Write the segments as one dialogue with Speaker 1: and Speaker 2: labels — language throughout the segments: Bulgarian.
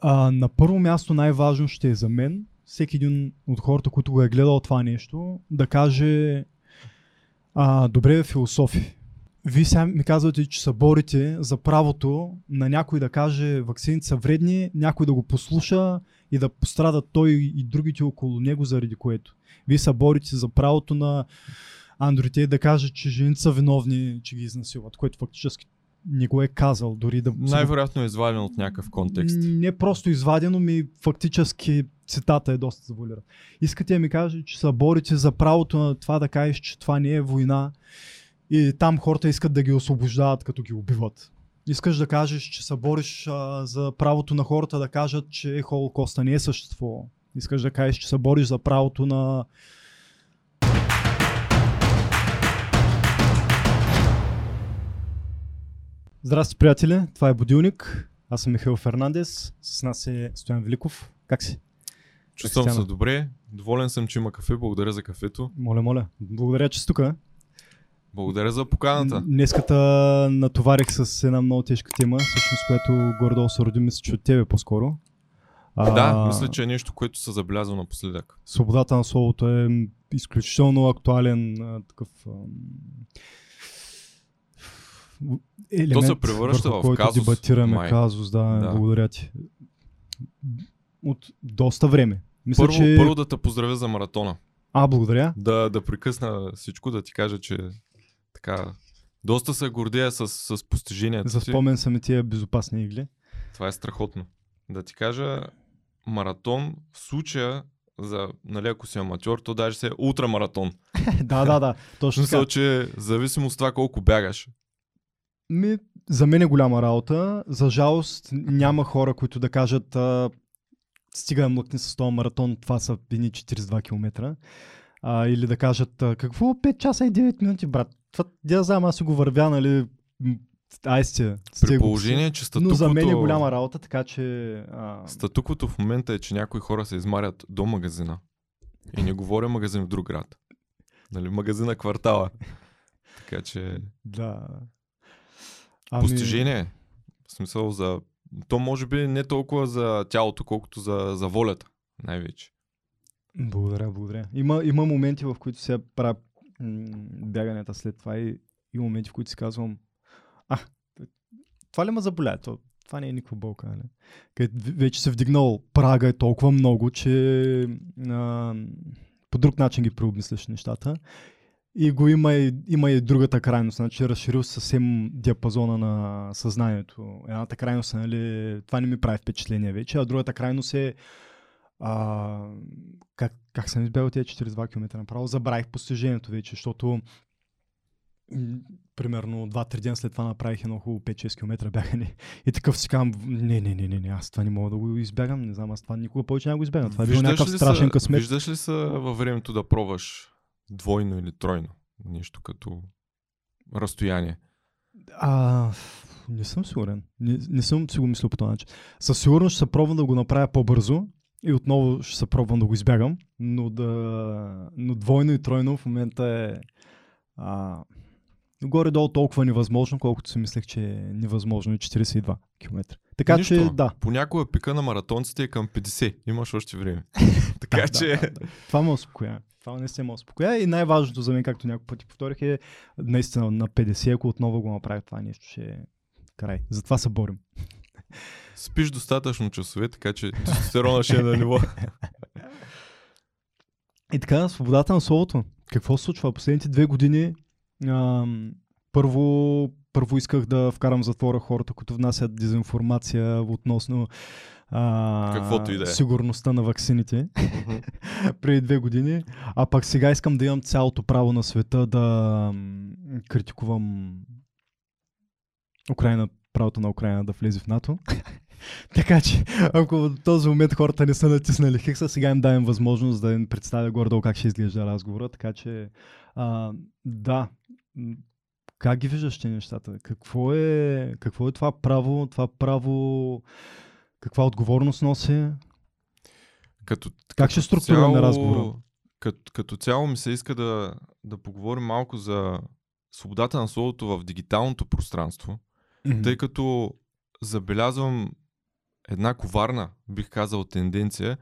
Speaker 1: А, на първо място най-важно ще е за мен, всеки един от хората, които го е гледал това нещо, да каже а, добре философи. Вие сега ми казвате, че се борите за правото на някой да каже вакцините са вредни, някой да го послуша и да пострадат той и другите около него, заради което. Вие се борите за правото на Андрите да каже, че жените са виновни, че ги изнасилват, което фактически не го е казал, дори да...
Speaker 2: Най-вероятно е извадено от някакъв контекст.
Speaker 1: Не просто извадено, ми фактически цитата е доста заволира. Искате да ми кажете, че са борите за правото на това да кажеш, че това не е война и там хората искат да ги освобождават, като ги убиват. Искаш да кажеш, че се бориш а, за правото на хората да кажат, че Холокоста не е съществувал. Искаш да кажеш, че се бориш за правото на Здрасти, приятели! Това е Будилник. Аз съм Михаил Фернандес. С нас е Стоян Великов. Как си?
Speaker 2: Чувствам се добре. Доволен съм, че има кафе. Благодаря за кафето.
Speaker 1: Моля, моля. Благодаря, че си тук.
Speaker 2: Благодаря за поканата.
Speaker 1: Днеската натоварих с една много тежка тема, всъщност, която горе-долу се роди, мисля, че от тебе по-скоро.
Speaker 2: А, да, мисля, че е нещо, което се забелязва напоследък.
Speaker 1: Свободата на словото е изключително актуален такъв елемент,
Speaker 2: То се превръща в
Speaker 1: който
Speaker 2: казус.
Speaker 1: дебатираме
Speaker 2: май.
Speaker 1: казус, да,
Speaker 2: Да.
Speaker 1: благодаря ти. От доста време. Мисля,
Speaker 2: Първо,
Speaker 1: че...
Speaker 2: първо да те поздравя за маратона.
Speaker 1: А, благодаря.
Speaker 2: Да, да прекъсна всичко, да ти кажа, че така, доста се гордея с, с постиженията
Speaker 1: За спомен са ми тия безопасни игли.
Speaker 2: Това е страхотно. Да ти кажа, маратон в случая за, нали, ако си аматьор, то даже се е ултрамаратон.
Speaker 1: да, да, да. Точно така.
Speaker 2: че зависимо от това колко бягаш.
Speaker 1: Ми, за мен е голяма работа. За жалост няма хора, които да кажат а, стига млъкни с този маратон, това са едни 42 км. А, или да кажат а, какво 5 часа и 9 минути, брат. Това, я знам, аз си го вървя, нали, ай сте.
Speaker 2: При положение, че
Speaker 1: Но
Speaker 2: статуквото,
Speaker 1: за мен е голяма работа, така че... А,
Speaker 2: статуквото в момента е, че някои хора се измарят до магазина. И не говоря магазин в друг град. Нали, магазина квартала. Така че
Speaker 1: да.
Speaker 2: Постижение. В смисъл за... То може би не толкова за тялото, колкото за, за волята. Най-вече.
Speaker 1: Благодаря, благодаря. Има, има моменти, в които се правя м- бяганията след това и, и моменти, в които си казвам, а, това ли ме заболя? То, това не е никаква болка. Не? Където в- вече се вдигнал прага е толкова много, че а, по друг начин ги преобмисляш нещата. И го има и, има и другата крайност, значи разширил съвсем диапазона на съзнанието. Едната крайност, нали, това не ми прави впечатление вече, а другата крайност е а, как, как съм избягал тези 42 км направо? Забравих постижението вече, защото примерно 2-3 дена след това направих едно хубаво 5-6 км бягане. И такъв си казвам, не, не, не, не, не, аз това не мога да го избягам, не знам, аз това никога повече няма го избягам. Това е било някакъв страшен късмет.
Speaker 2: Виждаш ли са във времето да пробваш двойно или тройно? Нещо като разстояние.
Speaker 1: А, не съм сигурен. Не, не съм си го мислил по този начин. Със сигурност ще се пробвам да го направя по-бързо и отново ще се пробвам да го избягам, но, да, но двойно и тройно в момента е а, горе-долу толкова невъзможно, колкото си мислех, че е невъзможно и 42 км. Така
Speaker 2: Нищо.
Speaker 1: че да.
Speaker 2: Понякога пика на маратонците е към 50. Имаш още време. така
Speaker 1: да,
Speaker 2: че...
Speaker 1: да, да, да. Това ме успокоя. Това не се ме успокоя. И най-важното за мен, както няколко пъти повторих, е наистина на 50, ако отново го направя това нещо, ще е край. Затова се борим.
Speaker 2: Спиш достатъчно часове, така че тестостерона ще е на ниво.
Speaker 1: И така, свободата на словото. Какво се случва? Последните две години ам, първо, първо исках да вкарам затвора хората, които внасят дезинформация относно а,
Speaker 2: Каквото и да е.
Speaker 1: сигурността на ваксините преди две години. А пък сега искам да имам цялото право на света да критикувам Украина, правото на Украина да влезе в НАТО. така че, ако в този момент хората не са натиснали хикса, сега им давам възможност да им представя горе-долу как ще изглежда разговора. Така че, а, да, как ги виждаш ти нещата? Какво е, какво е това право? Това право, каква отговорност носи?
Speaker 2: Като,
Speaker 1: Как ще структурираме разговора?
Speaker 2: Като, като цяло ми се иска да, да поговорим малко за свободата на словото в дигиталното пространство, тъй като забелязвам една коварна, бих казал, тенденция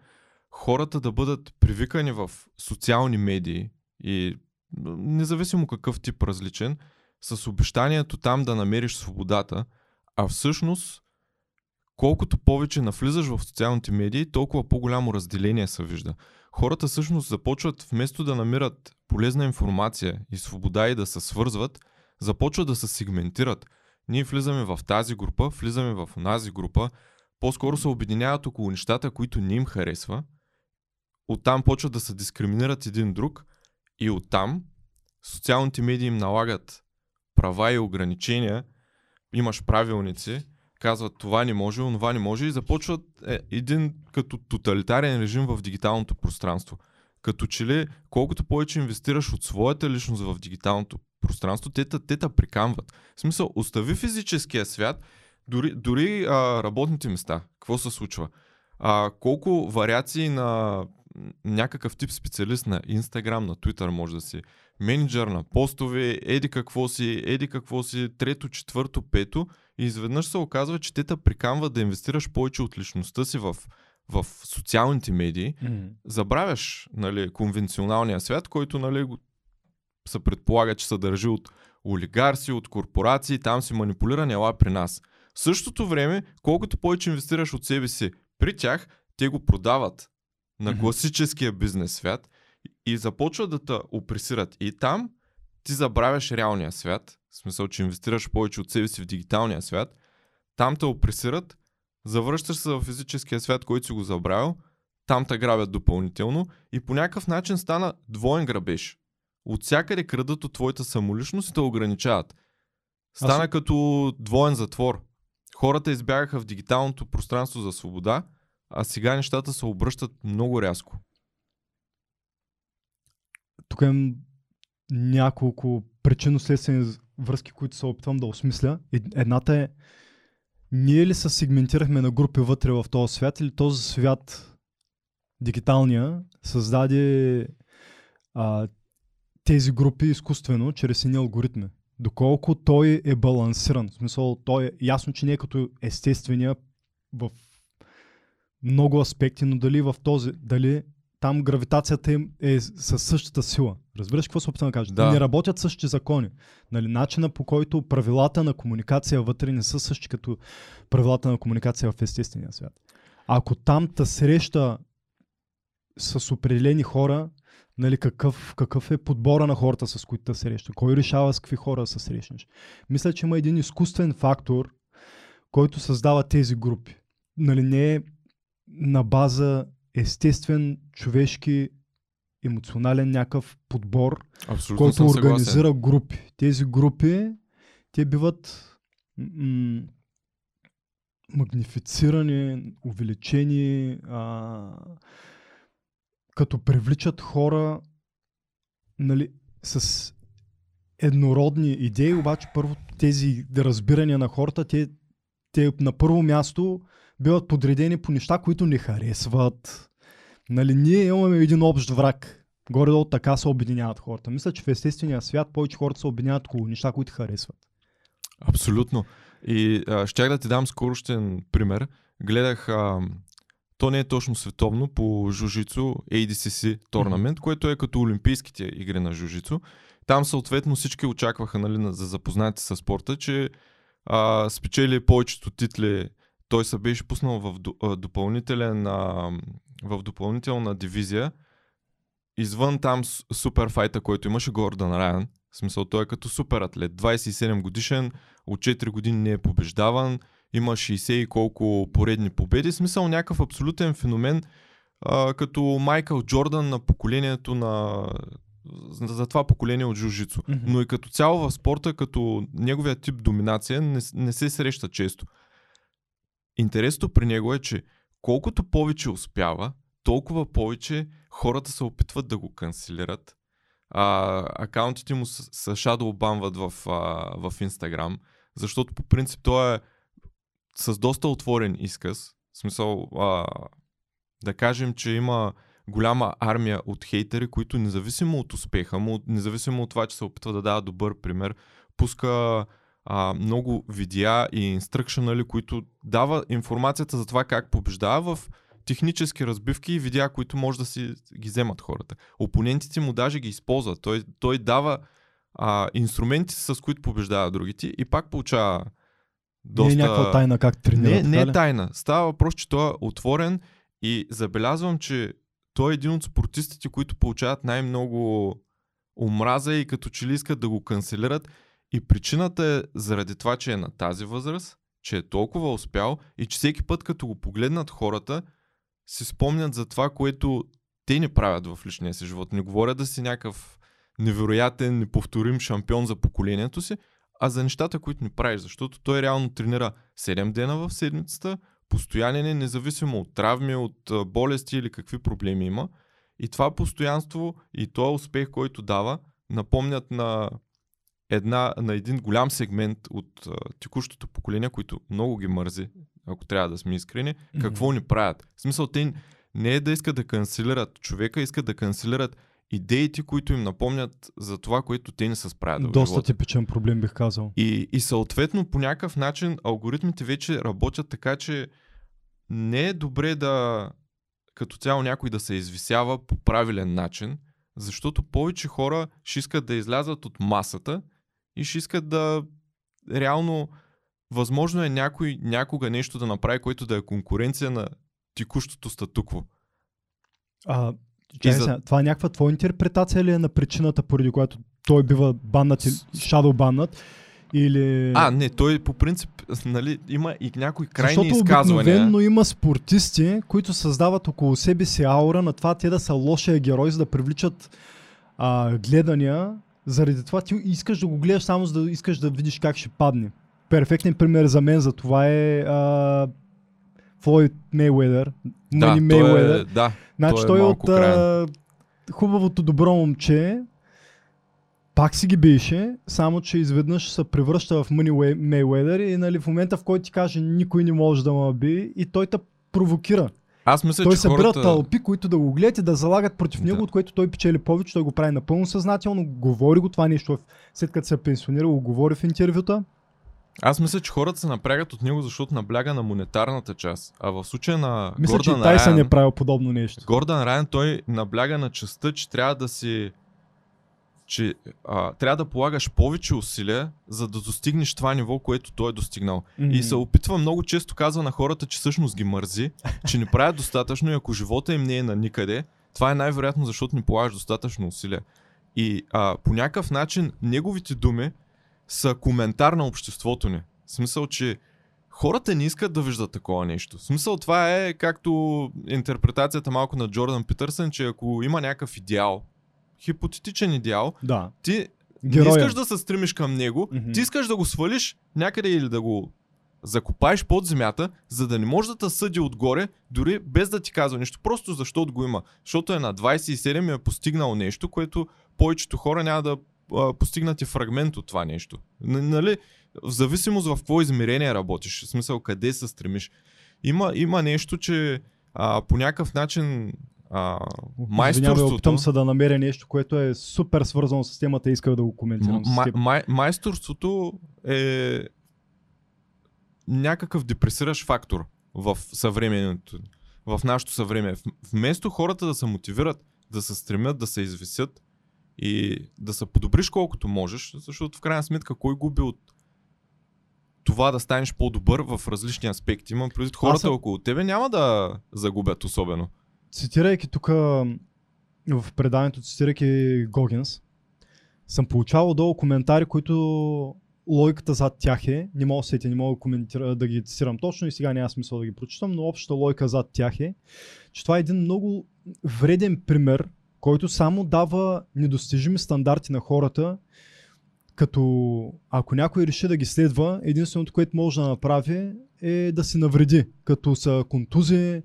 Speaker 2: хората да бъдат привикани в социални медии и независимо какъв тип различен, с обещанието там да намериш свободата, а всъщност колкото повече навлизаш в социалните медии, толкова по-голямо разделение се вижда. Хората всъщност започват вместо да намират полезна информация и свобода и да се свързват, започват да се сегментират. Ние влизаме в тази група, влизаме в онази група, по-скоро се обединяват около нещата, които не им харесва. Оттам почват да се дискриминират един друг и оттам социалните медии им налагат права и ограничения, имаш правилници, казват това не може, това не може и започват е, един като тоталитарен режим в дигиталното пространство. Като че ли, колкото повече инвестираш от своята личност в дигиталното пространство, те, те те прикамват. В смисъл, остави физическия свят, дори, дори а, работните места. Какво се случва? А, колко вариации на някакъв тип специалист на Instagram, на Twitter може да си менеджер на постове, еди какво си, еди какво си, трето, четвърто, пето и изведнъж се оказва, че те те прикамват да инвестираш повече от личността си в, в социалните медии. Mm-hmm. Забравяш нали, конвенционалния свят, който нали, се предполага, че се държи от олигарси, от корпорации, там си манипулира ела при нас. В същото време, колкото повече инвестираш от себе си при тях, те го продават на класическия бизнес свят и започват да те опресират. И там ти забравяш реалния свят, в смисъл, че инвестираш повече от себе си в дигиталния свят, там те опресират, завръщаш се в физическия свят, който си го забравил, там те грабят допълнително и по някакъв начин стана двоен грабеж. От всякъде крадат от твоята самоличност и те ограничават. Стана Аз... като двоен затвор. Хората избягаха в дигиталното пространство за свобода, а сега нещата се обръщат много рязко.
Speaker 1: Тук имам няколко причинно-следствени връзки, които се опитвам да осмисля. Едната е, ние ли се сегментирахме на групи вътре в този свят или този свят, дигиталния, създаде а, тези групи изкуствено, чрез едни алгоритми? Доколко той е балансиран. В смисъл, той е ясно, че не е като естествения в много аспекти, но дали в този, дали там гравитацията им е със същата сила. Разбираш какво се опитвам да кажа? Да. Не работят същите закони. Нали, начина по който правилата на комуникация вътре не са същи като правилата на комуникация в естествения свят. Ако там та среща с определени хора, нали, какъв, какъв е подбора на хората, с които те среща? Кой решава с какви хора се срещнеш? Мисля, че има един изкуствен фактор, който създава тези групи. Нали, не е на база естествен човешки емоционален някакъв подбор,
Speaker 2: Абсолютно
Speaker 1: който организира съгласен. групи. Тези групи, те биват м- магнифицирани, увеличени, а, като привличат хора нали, с еднородни идеи, обаче първо тези разбирания на хората, те, те на първо място биват подредени по неща, които не харесват. Нали, ние имаме един общ враг. Горе-долу така се обединяват хората. Мисля, че в естествения свят повече хората се обединяват около неща, които харесват.
Speaker 2: Абсолютно. И а, щях да ти дам скорощен пример. Гледах, а, то не е точно световно, по Жужицу ADCC торнамент, mm-hmm. което е като олимпийските игри на Жужицу. Там съответно всички очакваха нали, за запознати с спорта, че а, спечели повечето титли той се беше пуснал в допълнителен, в допълнителна дивизия, извън там супер файта, който имаше Гордън Райан. В смисъл, той е като супер атлет. 27 годишен, от 4 години не е побеждаван, има 60 и колко поредни победи. В смисъл, някакъв абсолютен феномен, а, като Майкъл Джордан на поколението на за това поколение от жужицо. Mm-hmm. Но и като цяло в спорта, като неговия тип доминация не, не се среща често. Интересното при него е, че колкото повече успява, толкова повече хората се опитват да го канцелират. А, акаунтите му са shadowbanват в, а, в Instagram, защото по принцип той е с доста отворен изказ. В смисъл, а, да кажем, че има голяма армия от хейтери, които независимо от успеха му, независимо от това, че се опитва да дава добър пример, пуска а, много видеа и инструкшенали, които дава информацията за това как побеждава в технически разбивки и видеа, които може да си ги вземат хората. Опонентите му даже ги използват. Той, той дава а, инструменти, с които побеждава другите и пак получава доста...
Speaker 1: Не е някаква тайна как тренира.
Speaker 2: Не, не е тайна. Става въпрос, че той е отворен и забелязвам, че той е един от спортистите, които получават най-много омраза и като че ли искат да го канцелират. И причината е заради това, че е на тази възраст, че е толкова успял и че всеки път, като го погледнат хората, си спомнят за това, което те не правят в личния си живот. Не говоря да си някакъв невероятен, неповторим шампион за поколението си, а за нещата, които не правиш, защото той реално тренира 7 дена в седмицата, постоянен е, независимо от травми, от болести или какви проблеми има. И това постоянство и този успех, който дава, напомнят на, една, на един голям сегмент от а, текущото поколение, които много ги мързи, ако трябва да сме искрени, какво ни правят. В смисъл, те не е да искат да канцелират човека, искат да канцелират идеите, които им напомнят за това, което те не са справят
Speaker 1: Доста
Speaker 2: живота.
Speaker 1: типичен проблем бих казал.
Speaker 2: И, и съответно по някакъв начин алгоритмите вече работят така, че не е добре да като цяло някой да се извисява по правилен начин, защото повече хора ще искат да излязат от масата и ще искат да реално възможно е някой някога нещо да направи, което да е конкуренция на текущото статукво.
Speaker 1: А, чай,
Speaker 2: за-
Speaker 1: сега, Това е някаква твоя интерпретация ли е на причината, поради която той бива баннат и shadow баннат? Или...
Speaker 2: А, не, той по принцип, нали, има и някои крайни
Speaker 1: Защото
Speaker 2: изказвания.
Speaker 1: обикновенно има спортисти, които създават около себе си аура на това те да са лошия герой, за да привличат а, гледания. Заради това ти искаш да го гледаш само за да искаш да видиш как ще падне. Перфектен пример за мен за това е а, Флойд Мейуедър.
Speaker 2: Да, той
Speaker 1: Мейуедър.
Speaker 2: е, да,
Speaker 1: Значи
Speaker 2: той е
Speaker 1: той,
Speaker 2: малко
Speaker 1: от а, хубавото добро момче пак си ги беше, само че изведнъж се превръща в Мъни Мейуедър и нали, в момента в който ти каже никой не може да ме би и той те провокира.
Speaker 2: Аз мисля,
Speaker 1: той
Speaker 2: че
Speaker 1: събира
Speaker 2: хората...
Speaker 1: тълпи, които да го гледат и да залагат против
Speaker 2: Да.
Speaker 1: него, от което той печели повече, той го прави напълно съзнателно, говори го това нещо, след като се е пенсионирал, го говори в интервюта.
Speaker 2: Аз мисля, че хората се напрягат от него, защото набляга на монетарната част. А в случая на
Speaker 1: Мисля, че
Speaker 2: Гордан
Speaker 1: и Тайсън
Speaker 2: Райан,
Speaker 1: е правил подобно нещо.
Speaker 2: Гордан Райан, той набляга на частта, че трябва да си че а, трябва да полагаш повече усилия, за да достигнеш това ниво, което той е достигнал. И се опитва много често казва на хората, че всъщност ги мързи, че не правят достатъчно и ако живота им не е на никъде, това е най-вероятно защото не полагаш достатъчно усилия. И а, по някакъв начин неговите думи са коментар на обществото ни. В смисъл, че хората не искат да виждат такова нещо. В смисъл това е както интерпретацията малко на Джордан Питърсън, че ако има някакъв идеал, хипотетичен идеал,
Speaker 1: Да.
Speaker 2: ти
Speaker 1: Героя.
Speaker 2: не искаш да се стремиш към него,
Speaker 1: Мгм.
Speaker 2: ти искаш да го свалиш някъде или да го закопаеш под земята, за да не може да те съди отгоре, дори без да ти казва нещо, просто защото го има. Защото е на 27 и е постигнал нещо, което повечето хора няма да а, постигнат и фрагмент от това нещо. Н- нали? В зависимост в какво измерение работиш, в смисъл къде се стремиш. Има, има нещо, че а, по някакъв начин а,
Speaker 1: Извинявай,
Speaker 2: майсторството...
Speaker 1: опитам се да намеря нещо, което е супер свързано с темата и исках да го коментирам с
Speaker 2: М-
Speaker 1: теб.
Speaker 2: май, майсторството е някакъв депресиращ фактор в съвременето, в нашето съвреме. Вместо хората да се мотивират, да се стремят, да се извисят и да се подобриш колкото можеш, защото в крайна сметка кой губи от това да станеш по-добър в различни аспекти. Имам предвид хората
Speaker 1: съм-
Speaker 2: около тебе няма да загубят особено.
Speaker 1: Цитирайки тук в преданието, цитирайки Гогинс, съм получавал долу коментари, които логиката зад тях е, не мога да сетя, не мога да, да ги цитирам точно и сега няма смисъл да ги прочитам, но общата логика зад тях е, че това е един много вреден пример, който само дава недостижими стандарти на хората, като ако някой реши да ги следва, единственото, което може да направи е да се навреди, като са контузии,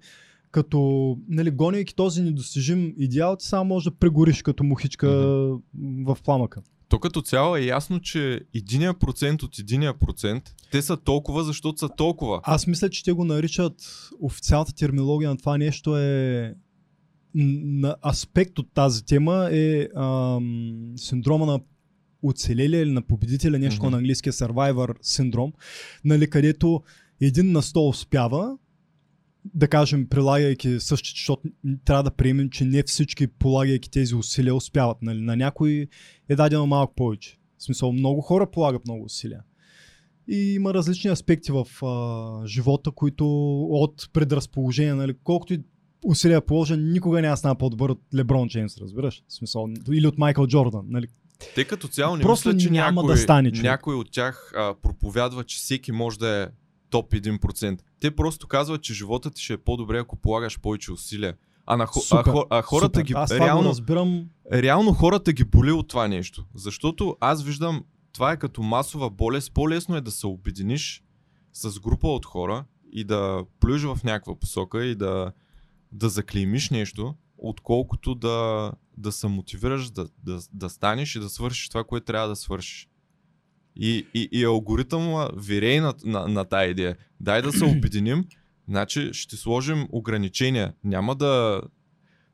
Speaker 1: като нали, гонейки този недостижим идеал, ти само можеш да прегориш като мухичка в пламъка.
Speaker 2: То като цяло е ясно, че единия процент от единия процент, те са толкова, защото са толкова.
Speaker 1: Аз мисля, че те го наричат официалната терминология на това нещо е на аспект от тази тема е ам, синдрома на оцелелия или на победителя, нещо
Speaker 2: Мгм.
Speaker 1: на английския survivor синдром, нали, където един на сто успява, да кажем, прилагайки същите, защото трябва да приемем, че не всички, полагайки тези усилия, успяват. Нали? На някой е дадено малко повече. В смисъл, много хора полагат много усилия. И има различни аспекти в а, живота, които от предразположение, нали, колкото и усилия положа, никога няма стана по-добър от Леброн Джеймс, разбираш? В смисъл, или от Майкъл Джордан. Нали?
Speaker 2: Те като цяло не
Speaker 1: Просто
Speaker 2: мисля, че
Speaker 1: няма
Speaker 2: някой,
Speaker 1: да стане човек.
Speaker 2: някой от тях а, проповядва, че всеки може да е топ 1%. Те просто казват, че животът ти ще е по-добре, ако полагаш повече усилия. А, на, а,
Speaker 1: Супер,
Speaker 2: хо- а хората
Speaker 1: Супер.
Speaker 2: ги
Speaker 1: Аз го
Speaker 2: реално,
Speaker 1: разбирам.
Speaker 2: реално хората ги боли от това нещо. Защото аз виждам, това е като масова болест. По-лесно е да се обединиш с група от хора и да плюеш в някаква посока и да, да заклеймиш нещо, отколкото да, да се мотивираш да, да, да станеш и да свършиш това, което трябва да свършиш. И, и, и алгоритъм вирей на, на, на тая идея. Дай да се обединим, значи ще сложим ограничения. Няма да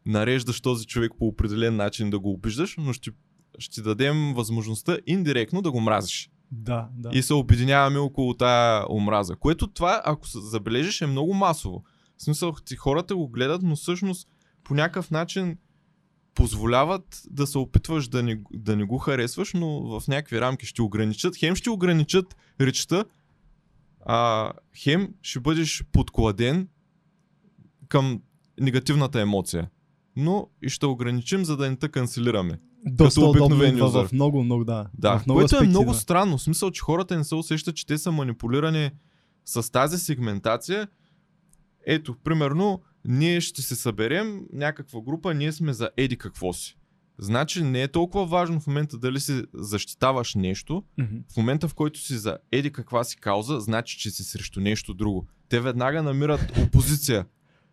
Speaker 2: нареждаш този човек по определен начин да го обиждаш, но ще, ще дадем възможността индиректно да го мразиш.
Speaker 1: Да, да.
Speaker 2: И се обединяваме около тая омраза. Което това, ако се забележиш, е много масово. В смисъл, ти хората го гледат, но всъщност по някакъв начин позволяват да се опитваш да не, да не го харесваш, но в някакви рамки ще ограничат. Хем ще ограничат речта, а хем ще бъдеш подкладен към негативната емоция. Но и ще ограничим, за да не те канцелираме.
Speaker 1: Доста
Speaker 2: като обикновен юзър.
Speaker 1: в много, много, да.
Speaker 2: Да,
Speaker 1: в много
Speaker 2: което е
Speaker 1: аспекти,
Speaker 2: много
Speaker 1: да.
Speaker 2: странно. В смисъл, че хората не се усещат, че те са манипулирани с тази сегментация. Ето, примерно, ние ще се съберем някаква група, ние сме за еди какво си. Значи не е толкова важно в момента дали си защитаваш нещо,
Speaker 1: Мгм.
Speaker 2: в момента в който си за еди каква си кауза, значи, че си срещу нещо друго. Те веднага намират опозиция.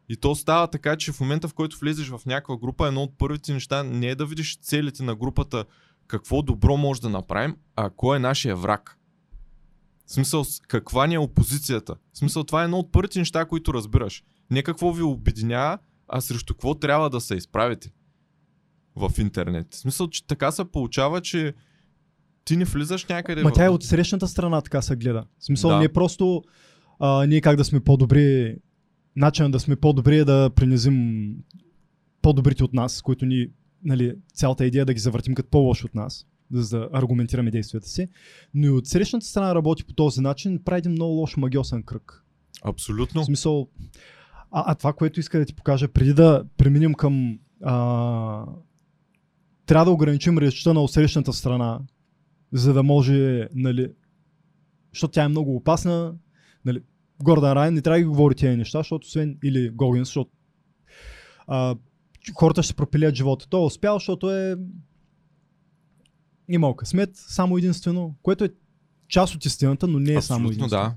Speaker 2: И то става така, че в момента в който влезеш в някаква група, едно от първите неща не е да видиш целите на групата, какво добро може да направим, а кой е нашия враг. В смисъл, каква ни е опозицията. В смисъл, това е едно от първите неща, които разбираш. Не какво ви обединява, а срещу какво трябва да се изправите в интернет. В смисъл, че така се получава, че ти не влизаш някъде
Speaker 1: Ма
Speaker 2: в...
Speaker 1: тя е от срещната страна така се гледа. В смисъл
Speaker 2: Да.
Speaker 1: не е просто а, ние как да сме по-добри, начинът да сме по-добри е да принизим по-добрите от нас, които ни, нали, цялата идея е да ги завъртим като по-лоши от нас, за да аргументираме действията си. Но и от срещната страна работи по този начин, прави един много лош магиосен кръг.
Speaker 2: Абсолютно.
Speaker 1: В смисъл, а, а това, което иска да ти покажа, преди да преминем към... А, трябва да ограничим речта на усрещната страна, за да може, нали, защото тя е много опасна, нали, Гордан Райн не трябва да ги говори тези неща, защото освен, или Гогинс, защото а, хората ще пропилят живота. Той е успял, защото е имал късмет, само единствено, което е част от истината, но не е само
Speaker 2: Абсолютно
Speaker 1: единствено.
Speaker 2: да.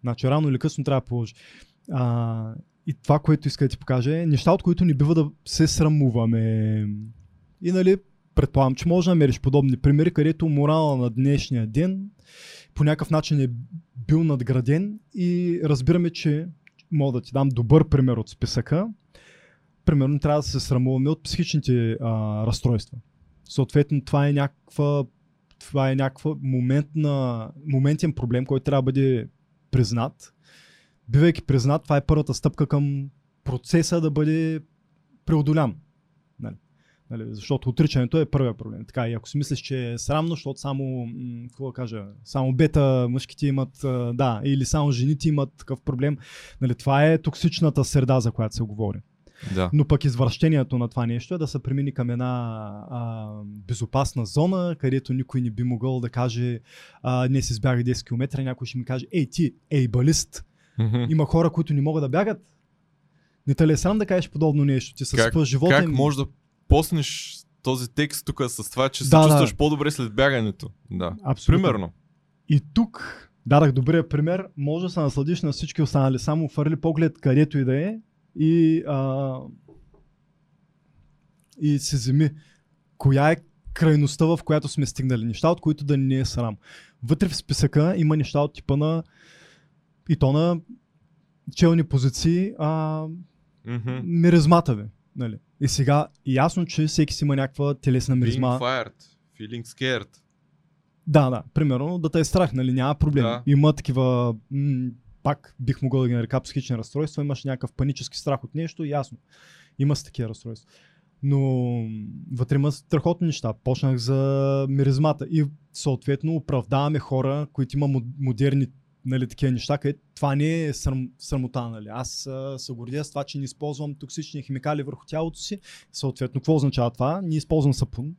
Speaker 1: Значи рано или късно трябва да положи. А, и това, което иска да ти покажа е неща, от които не бива да се срамуваме. И нали, предполагам, че може да намериш подобни примери, където морала на днешния ден по някакъв начин е бил надграден и разбираме, че мога да ти дам добър пример от списъка. Примерно трябва да се срамуваме от психичните а, разстройства. Съответно, това е някаква това е някаква момент на, моментен проблем, който трябва да бъде признат. Бивайки признат, това е първата стъпка към процеса да бъде преодолян. Нали? Нали? Защото отричането е първият проблем. Така, и ако си мислиш, че е срамно, защото само, какво да кажа, само бета мъжките имат, да, или само жените имат такъв проблем, нали? това е токсичната среда, за която се говори.
Speaker 2: Да.
Speaker 1: Но пък извращението на това нещо е да се премини към една а, безопасна зона, където никой не би могъл да каже а, не си избягах 10 км, някой ще ми каже, ей ти, ей балист,
Speaker 2: Мгм.
Speaker 1: има хора, които не могат да бягат. Не те ли е срам да кажеш подобно нещо? Ти съсипваш живота
Speaker 2: Как
Speaker 1: им.
Speaker 2: може да поснеш този текст тук с това, че се
Speaker 1: Да, да.
Speaker 2: чувстваш по-добре след бягането? Да.
Speaker 1: Абсолютно.
Speaker 2: Примерно.
Speaker 1: И тук дадах добрия пример. Може да се насладиш на всички останали. Само фърли поглед където и да е и, а, и се вземи коя е крайността, в която сме стигнали. Неща, от които да не е срам. Вътре в списъка има неща от типа на и то на челни позиции, а,
Speaker 2: Мгм.
Speaker 1: миризмата ви. Нали? И сега ясно, че всеки си има някаква телесна
Speaker 2: Being
Speaker 1: миризма.
Speaker 2: fired, feeling scared.
Speaker 1: Да, да, примерно да те е страх, нали, няма проблем.
Speaker 2: Да.
Speaker 1: Има такива, м- пак бих могъл да ги нарека психични разстройства, имаш някакъв панически страх от нещо, ясно. Има с такива разстройства. Но вътре има страхотни неща. Почнах за миризмата и съответно оправдаваме хора, които има мо- модерни нали, такива неща, където това не е срам, срамота. Нали. Аз а, се гордя с това, че не използвам токсични химикали върху тялото си. Съответно, какво означава това? Не използвам сапун.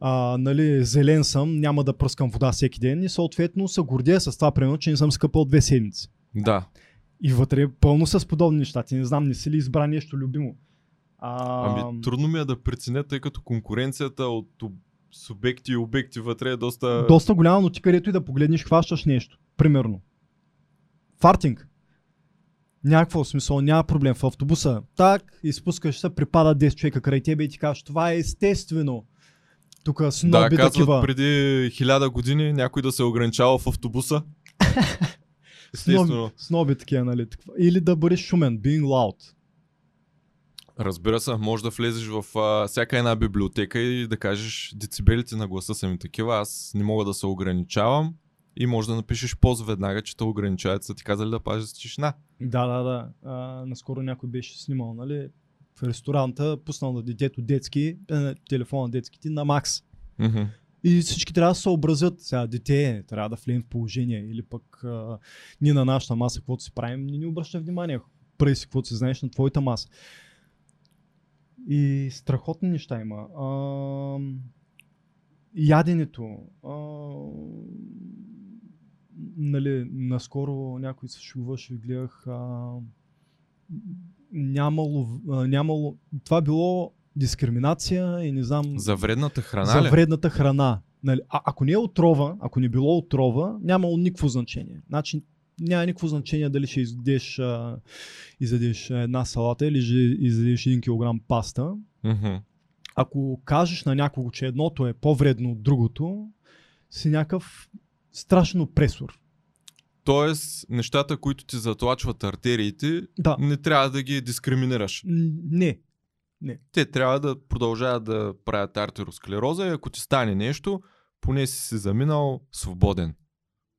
Speaker 1: А, нали, зелен съм, няма да пръскам вода всеки ден и съответно се гордя с това, примерно, че не съм скъпал две седмици.
Speaker 2: Да.
Speaker 1: И вътре е пълно с подобни неща. Ти не знам, не си ли избра нещо любимо. А,
Speaker 2: Ами трудно ми е да преценя, тъй като конкуренцията от субекти и обекти вътре е доста...
Speaker 1: Доста голямо, но ти където и да погледнеш, хващаш нещо. Примерно. Фартинг. Някакво смисъл, няма проблем в автобуса. Так, изпускаш се, припада 10 човека край тебе и ти кажеш, това е естествено. Тук
Speaker 2: Да,
Speaker 1: сноби
Speaker 2: казват
Speaker 1: такива.
Speaker 2: преди хиляда години някой да се ограничава в автобуса. Естествено.
Speaker 1: сноби такива, нали? Или да бъдеш шумен, being loud.
Speaker 2: Разбира се, може да влезеш в а, всяка една библиотека и да кажеш децибелите на гласа са ми такива, аз не мога да се ограничавам и може да напишеш пост веднага, че те ограничават, са ти казали да пазиш тишина.
Speaker 1: Да, да, да. А, наскоро някой беше снимал, нали? В ресторанта, пуснал на детето детски, е, телефона детските на макс. И всички трябва да се съобразят. Сега дете трябва да влезем в положение. Или пък а, ние на нашата маса, каквото си правим, не ни обръща внимание. Прави си каквото си знаеш на твоята маса. И страхотни неща има. А, яденето. А, нали, наскоро някой се шуваше, гледах. А, нямало, а, нямало. Това било дискриминация и не знам
Speaker 2: За вредната храна
Speaker 1: за
Speaker 2: ли?
Speaker 1: вредната храна. Нали? А, ако не е отрова, ако не било отрова, нямало никакво значение. Значи няма никакво значение дали ще изядеш, а, изядеш една салата или ще изядеш 1 кг паста.
Speaker 2: Мгм.
Speaker 1: Ако кажеш на някого, че едното е по-вредно от другото, си някакъв страшен опресор.
Speaker 2: Тоест, нещата, които ти затлачват артериите,
Speaker 1: Да,
Speaker 2: не трябва да ги дискриминираш.
Speaker 1: м, не.
Speaker 2: Те трябва да продължават да правят артеросклероза и ако ти стане нещо, поне си си заминал свободен.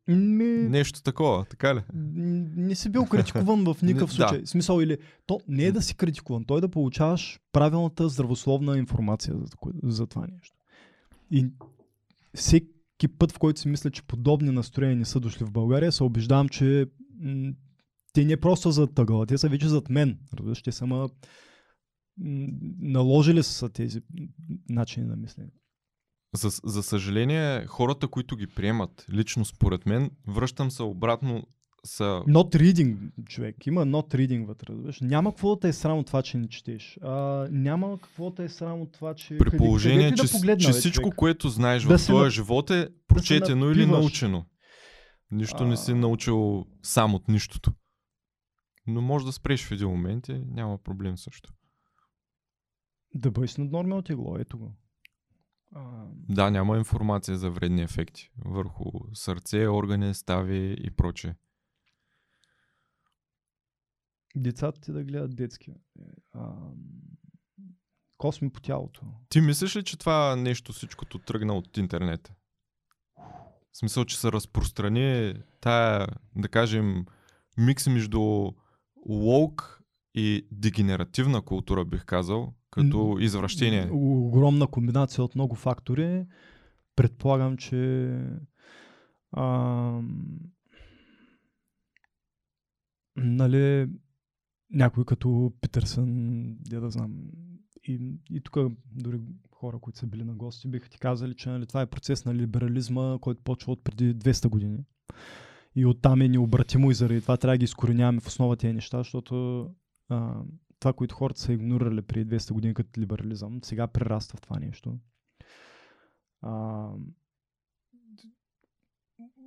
Speaker 1: Ми,
Speaker 2: Нещо такова, така ли?
Speaker 1: не си бил критикуван в никакъв
Speaker 2: Не,
Speaker 1: случай. В смисъл или то не е да си критикуван, той е да получаваш правилната здравословна информация за това нещо. И всеки път, в който си мисля, че подобни настроения не са дошли в България, се убеждавам, че те не просто зад тъгъла, те са вече зад мен. Разбираш, те са ма, наложили са тези начини на мислене.
Speaker 2: За, за съжаление, хората, които ги приемат, лично според мен, връщам се обратно, са...
Speaker 1: Not reading, човек. Има not reading вътре. разбираш. Няма какво да те е срам от това, че не четеш. А, няма какво да е срам от това, че...
Speaker 2: При положение,
Speaker 1: и
Speaker 2: че,
Speaker 1: да погледна,
Speaker 2: че
Speaker 1: бе,
Speaker 2: всичко,
Speaker 1: човек.
Speaker 2: което знаеш
Speaker 1: Да
Speaker 2: в твоя
Speaker 1: на-
Speaker 2: живот е прочетено или
Speaker 1: напиваш.
Speaker 2: научено. Нищо не си
Speaker 1: А.
Speaker 2: научил сам от нищото. Но може да спреш в един момент и няма проблем също.
Speaker 1: Да бъдеш над нормално тегло, ето го. А,
Speaker 2: Да, няма информация за вредни ефекти върху сърце, органи, стави и прочее.
Speaker 1: Децата ти да гледат детски. А, косми по тялото.
Speaker 2: Ти мислиш ли, че това нещо всичкото тръгна от интернет? В смисъл, че се разпространи тая, да кажем, микс между лоук и дегенеративна култура, бих казал, като извращение.
Speaker 1: Огромна комбинация от много фактори. Предполагам, че а, нали, някой като Питърсън, я да знам, и, и тук дори хора, които са били на гости, биха ти казали, че нали, това е процес на либерализма, който почва от преди 200 години. И оттам е необратимо и заради това трябва да ги изкореняваме в основа тези неща, защото а, това, което хората са игнорирали преди 200 години като либерализъм, сега прераства в това нещо. А,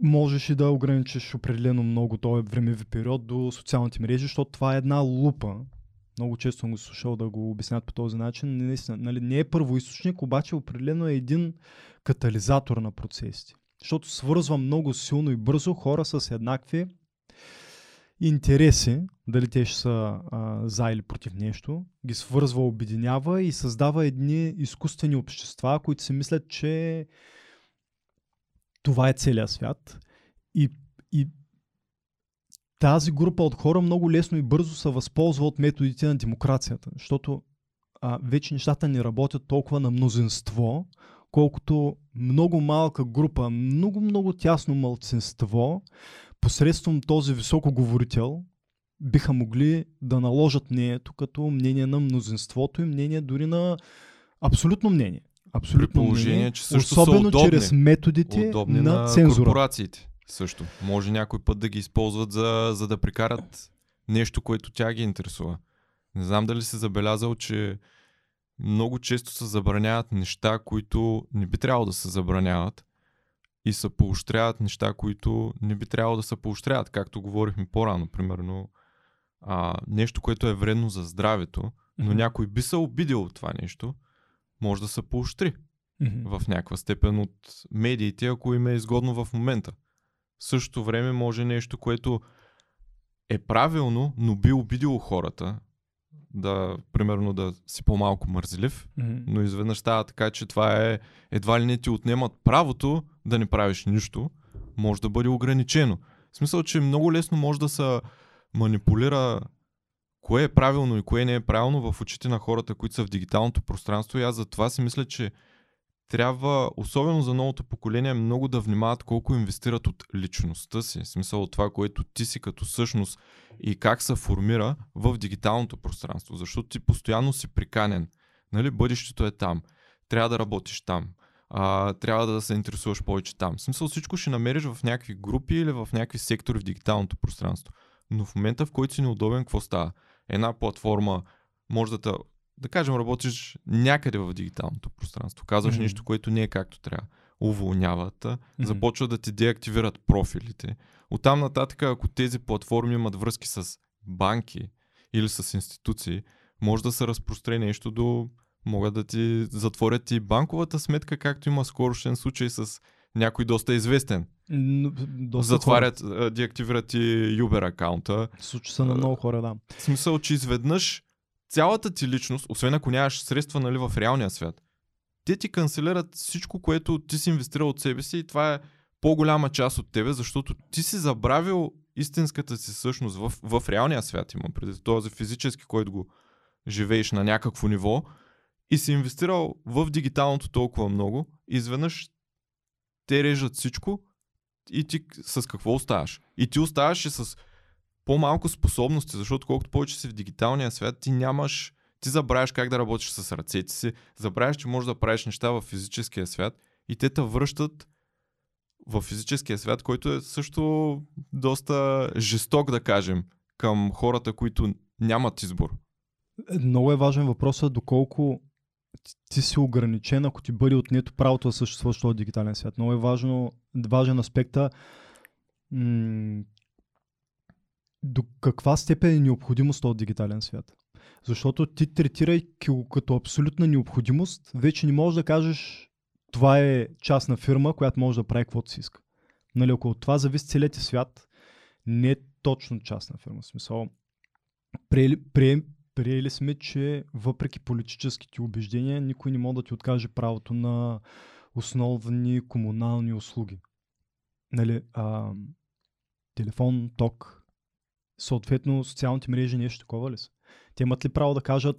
Speaker 1: можеш и да ограничиш определено много този времеви период до социалните мрежи, защото това е една лупа. Много често съм го слушал да го обяснят по този начин. Наистина, нали, не е първоисточник, обаче определено е един катализатор на процесите. Защото свързва много силно и бързо хора с еднакви интереси, дали те ще са а, за или против нещо, ги свързва, обединява и създава едни изкуствени общества, които си мислят, че това е целият свят. И, и тази група от хора много лесно и бързо се възползва от методите на демокрацията, защото а, вече нещата не работят толкова на мнозинство, колкото много малка група, много-много тясно мълцинство, посредством този високоговорител, биха могли да наложат мнението като мнение на мнозинството и мнение дори на абсолютно мнение. Абсолютно
Speaker 2: При положение, че също
Speaker 1: особено
Speaker 2: са удобни.
Speaker 1: чрез методите
Speaker 2: Удобни
Speaker 1: на,
Speaker 2: на
Speaker 1: цензура.
Speaker 2: корпорациите също. Може някой път да ги използват за, за да прикарат нещо, което тя ги интересува. Не знам дали си забелязал, че много често се забраняват неща, които не би трябвало да се забраняват и се поощряват неща, които не би трябвало да се поощряват, както говорихме по-рано, примерно а, нещо, което е вредно за здравето, но някой би се обидил от това нещо, може да се поощри
Speaker 1: Мгм.
Speaker 2: в някаква степен от медиите, ако им е изгодно в момента. В същото време може нещо, което е правилно, но би обидило хората, да, примерно да си по-малко мързелив,
Speaker 1: Мгм.
Speaker 2: но изведнъж става така, че това е едва ли не ти отнемат правото да не правиш нищо, може да бъде ограничено. В смисъл, че много лесно може да се манипулира кое е правилно и кое не е правилно в очите на хората, които са в дигиталното пространство. И аз за това си мисля, че трябва, особено за новото поколение, много да внимават колко инвестират от личността си. В смисъл от това, което ти си като същност и как се формира в дигиталното пространство. Защото ти постоянно си приканен. Нали, бъдещето е там. Трябва да работиш там. А, трябва да се интересуваш повече там. В смисъл всичко ще намериш в някакви групи или в някакви сектори в дигиталното пространство. Но в момента, в който си неудобен, какво става? Една платформа може да те, да кажем, работиш някъде в дигиталното пространство. Казваш
Speaker 1: Мгм.
Speaker 2: нещо, което не е както трябва. Уволняват,
Speaker 1: Мгм.
Speaker 2: започват да ти деактивират профилите. Оттам нататък, ако тези платформи имат връзки с банки или с институции, може да се разпростре нещо до могат да ти затворят и банковата сметка, както има скорошен случай с някой доста известен.
Speaker 1: Доста
Speaker 2: Затварят, а, деактивират и Uber акаунта.
Speaker 1: Хора. Случва се на много хора, да.
Speaker 2: В смисъл, че изведнъж цялата ти личност, освен ако нямаш средства нали, в реалния свят, те ти канцелират всичко, което ти си инвестирал от себе си и това е по-голяма част от тебе, защото ти си забравил истинската си същност в, в реалния свят, има преди този физически, който го живееш на някакво ниво и си инвестирал в дигиталното толкова много, изведнъж те режат всичко и ти с какво оставаш? И ти оставаш и с по-малко способности, защото колкото повече си в дигиталния свят, ти нямаш, ти забравяш как да работиш с ръцете си, забравяш, че можеш да правиш неща в физическия свят и те те връщат в физическия свят, който е също доста жесток, да кажем, към хората, които нямат избор.
Speaker 1: Е, Много е важен въпросът доколко ти- си ограничен, ако ти бъде отнето правото да съществуваш в дигитален свят. Много е важно, важен аспекта м- до каква степен е необходимост този дигитален свят. Защото ти третирайки го като абсолютна необходимост, вече не можеш да кажеш това е частна фирма, която може да прави каквото си иска. Нали, ако от това зависи целият свят, не е точно частна фирма. В смисъл, приели, прием, приели сме, че въпреки политическите убеждения, никой не може да ти откаже правото на основни комунални услуги. Нали, а, телефон, ток, съответно социалните мрежи нещо такова ли са? Те имат ли право да кажат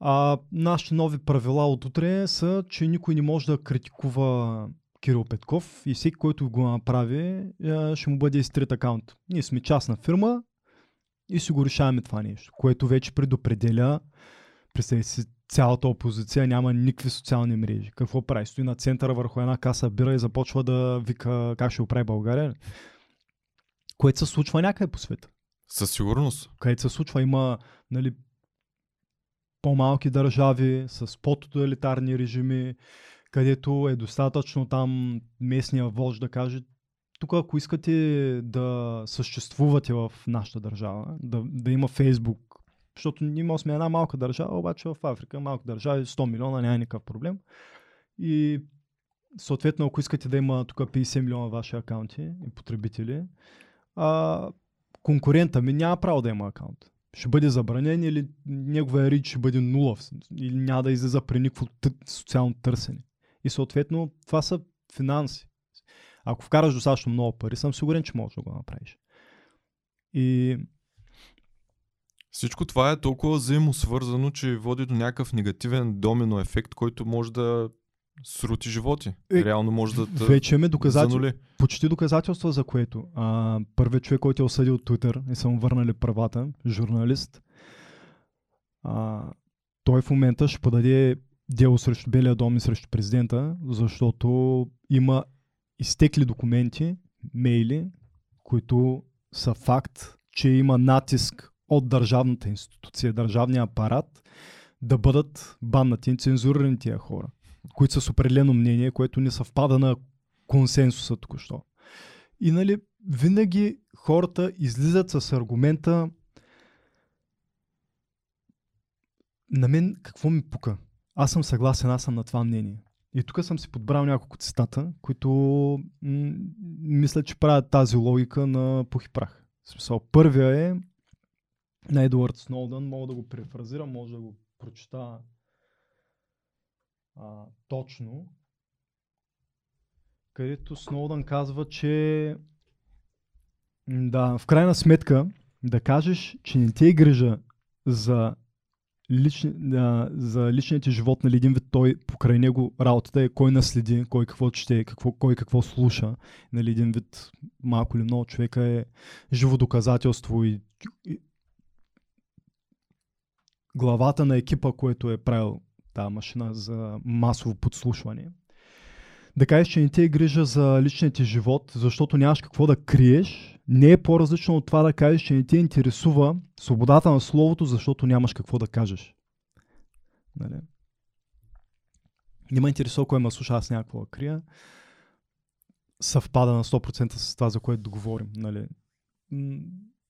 Speaker 1: а, нашите нови правила от утре са, че никой не може да критикува Кирил Петков и всеки, който го направи, ще му бъде изтрит акаунт. Ние сме частна фирма и си го решаваме това нещо, което вече предопределя представете си, цялата опозиция няма никакви социални мрежи. Какво прави? Стои на центъра върху една каса бира и започва да вика как ще оправи България. ли? Което се случва някъде по света
Speaker 2: Със сигурност.
Speaker 1: където се случва, има нали, по-малки държави с по-тоталитарни режими, където е достатъчно там местния вожд да каже тук ако искате да съществувате в нашата държава, да, да има Фейсбук, защото ние сме една малка държава, обаче в Африка малка държава е 100 милиона, няма никакъв проблем. И съответно, ако искате да има тук 50 милиона ваши акаунти и потребители, а, конкурента ми няма право да има акаунт. Ще бъде забранен или неговия рич ще бъде нула или няма да излиза при никакво социално търсене. И съответно това са финанси. Ако вкараш достатъчно много пари, съм сигурен, че можеш да го направиш. И
Speaker 2: Всичко това е толкова взаимосвързано, че води до някакъв негативен домино ефект, който може да срути животи.
Speaker 1: Е,
Speaker 2: Реално може да
Speaker 1: вече имаме доказателства. почти доказателства за което. А, първият човек, който е осъдил Twitter и са му върнали правата, журналист, а, той в момента ще подаде дело срещу Белия дом и срещу президента, защото има изтекли документи, мейли, които са факт, че има натиск от държавната институция, държавния апарат, да бъдат баннати и цензурирани тия хора, които са с определено мнение, което не съвпада на консенсуса току-що. И нали, винаги хората излизат с аргумента на мен какво ми пука? Аз съм съгласен, аз съм на това мнение. И тук съм си подбрал няколко цитата, които м- мисля, че правят тази логика на пух и прах. В смисъл, първия е на Едуард Сноудън, мога да го префразирам, може да го прочета а, точно, където Сноудън казва, че да, в крайна сметка да кажеш, че не ти е грижа за, лични, а, за личният живот, нали, един вид той покрай него работата е кой наследи, кой какво чете, какво, кой какво слуша. Нали, един вид малко или много човека е живо доказателство и, и главата на екипа, който е правил тази машина за масово подслушване. Да кажеш, че не ти е грижа за личния ти живот, защото нямаш какво да криеш, не е по-различно от това да кажеш, че не те интересува свободата на словото, защото нямаш какво да кажеш. Нали? Не ме интересува кой ме слуша, аз някакво да крия. Съвпада на 100% с това, за което говорим. Нали?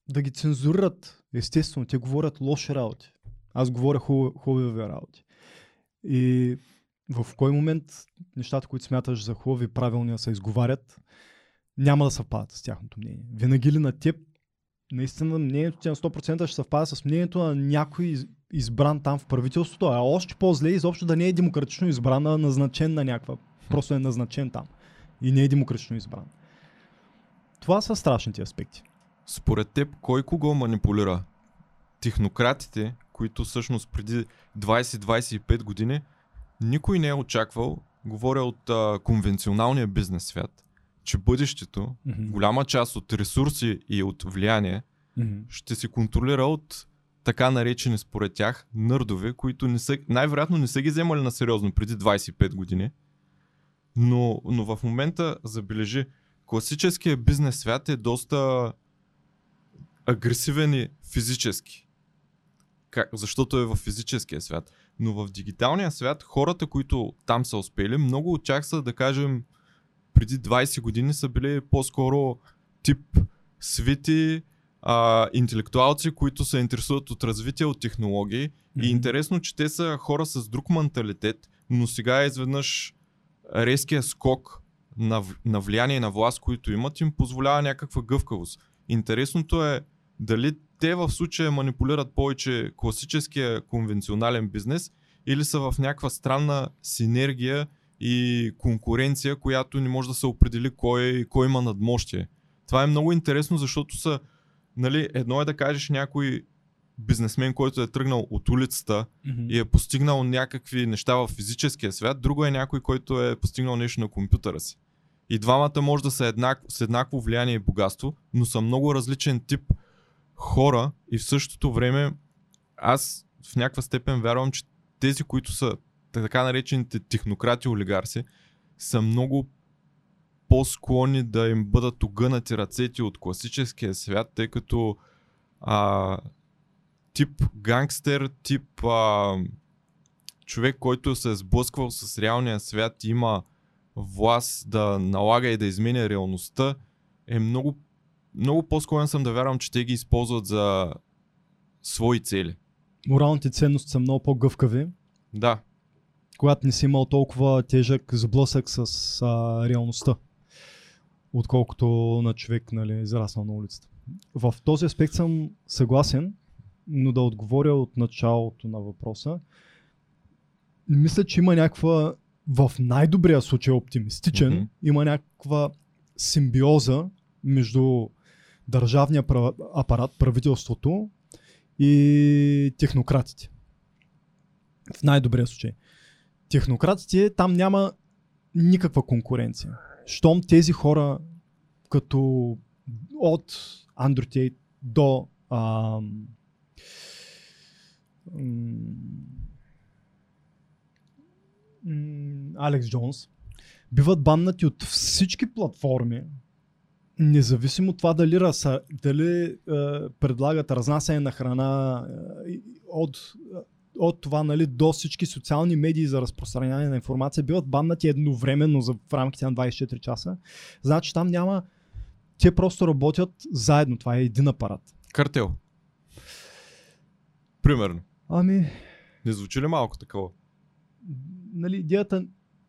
Speaker 1: Да ги цензурират, естествено, те говорят лоши работи. Аз говоря хубави, работи. И в кой момент нещата, които смяташ за хубави правилни да се изговарят, няма да съвпадат с тяхното мнение. Винаги ли на теб, наистина мнението ти на 100% ще съвпада с мнението на някой из- избран там в правителството, а още по-зле изобщо да не е демократично избран, а назначен на някаква. Просто е назначен там. И не е демократично избран. Това са страшните аспекти.
Speaker 2: Според теб, кой кого манипулира? Технократите, които всъщност преди 20-25 години никой не е очаквал, говоря от а, конвенционалния бизнес свят, че бъдещето,
Speaker 1: Мгм.
Speaker 2: голяма част от ресурси и от влияние
Speaker 1: Мгм.
Speaker 2: ще се контролира от така наречени според тях нърдове, които не са, най-вероятно не са ги вземали на сериозно преди 25 години. Но, но в момента, забележи, класическия бизнес свят е доста агресивен и физически. Как, защото е в физическия свят. Но в дигиталния свят хората, които там са успели, много от тях са, да кажем, преди 20 години са били по-скоро тип свити, а, интелектуалци, които се интересуват от развитие от технологии. И
Speaker 1: Мгм.
Speaker 2: интересно, че те са хора с друг менталитет, но сега изведнъж резкия скок на, на влияние и на власт, които имат, им позволява някаква гъвкавост. Интересното е дали те в случая манипулират повече класическия конвенционален бизнес или са в някаква странна синергия и конкуренция, която не може да се определи кой, кой има надмощие. Това е много интересно, защото са, нали, едно е да кажеш някой бизнесмен, който е тръгнал от улицата
Speaker 1: Мгм.
Speaker 2: и е постигнал някакви неща в физическия свят, друго е някой, който е постигнал нещо на компютъра си. И двамата може да са еднак, с еднакво влияние и богатство, но са много различен тип хора и в същото време аз в някаква степен вярвам, че тези, които са така наречените технократи олигарси, са много по-склонни да им бъдат огънати ръцете от класическия свят, тъй като а, тип гангстер, тип а, човек, който се е сблъсквал с реалния свят и има власт да налага и да изменя реалността, е много, много по-склонен съм да вярвам, че те ги използват за свои цели.
Speaker 1: Моралните ценности са много по-гъвкави,
Speaker 2: Да,
Speaker 1: когато не си имал толкова тежък сблъсък с а, реалността, отколкото на човек, нали, израснал на улицата. В този аспект съм съгласен, но да отговоря от началото на въпроса. Мисля, че има някаква, в най-добрия случай оптимистичен,
Speaker 2: Мгм.
Speaker 1: има някаква симбиоза между държавния апарат, правителството и технократите. В най-добрия случай. Технократите там няма никаква конкуренция. Щом тези хора като от Андрю Тейт до м, Алекс Джонс биват баннати от всички платформи, независимо от това дали, раса, дали е, предлагат разнасяне на храна е, от, от това нали, до всички социални медии за разпространяване на информация биват баннати едновременно за, в рамките на 24 часа. Значи там няма те просто работят заедно. Това е един апарат.
Speaker 2: Картел. Примерно.
Speaker 1: Ами,
Speaker 2: Не звучи ли малко такова?
Speaker 1: нали, идеята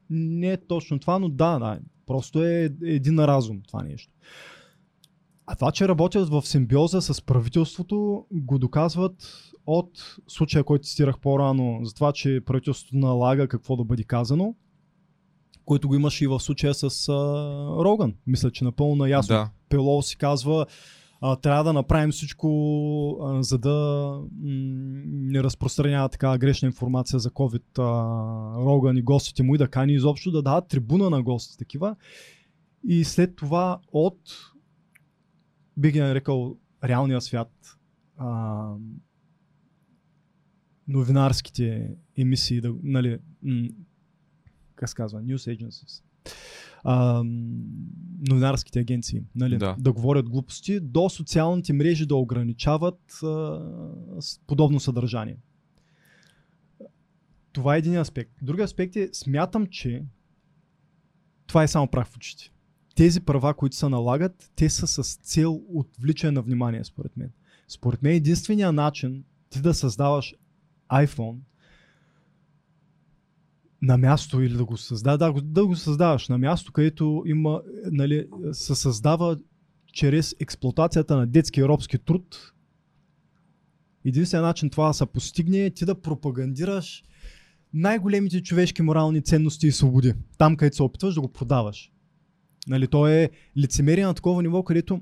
Speaker 1: не е точно това, но да, да, просто е един разум това нещо. А това, че работят в симбиоза с правителството, го доказват от случая, който цитирах по-рано, за това, че правителството налага какво да бъде казано, който го имаше и в случая с а, Роган. Мисля, че напълно наясно.
Speaker 2: Да.
Speaker 1: Пело си казва, а, трябва да направим всичко, а, за да м- не разпространява такава грешна информация за COVID а, Роган и гостите му и да кани изобщо да дадат трибуна на гостите такива. И след това от, бих ги нарекал, реалния свят, а, новинарските емисии, да, нали, м- как се казва, news agencies, а, новинарските агенции, нали,
Speaker 2: Да.
Speaker 1: да говорят глупости, до социалните мрежи да ограничават а, подобно съдържание. Това е един аспект. Други аспект е, смятам, че това е само прах в очите. Тези права, които се налагат, те са с цел отвличане на внимание, според мен. Според мен единственият начин ти да създаваш iPhone на място или да го създаваш, да, да го създаваш на място, където има, нали, се създава чрез експлуатацията на детски робски труд. Единственият начин това да се постигне е ти да пропагандираш най-големите човешки морални ценности и свободи. Там, където се опитваш да го продаваш. Нали, то е лицемерие на такова ниво, където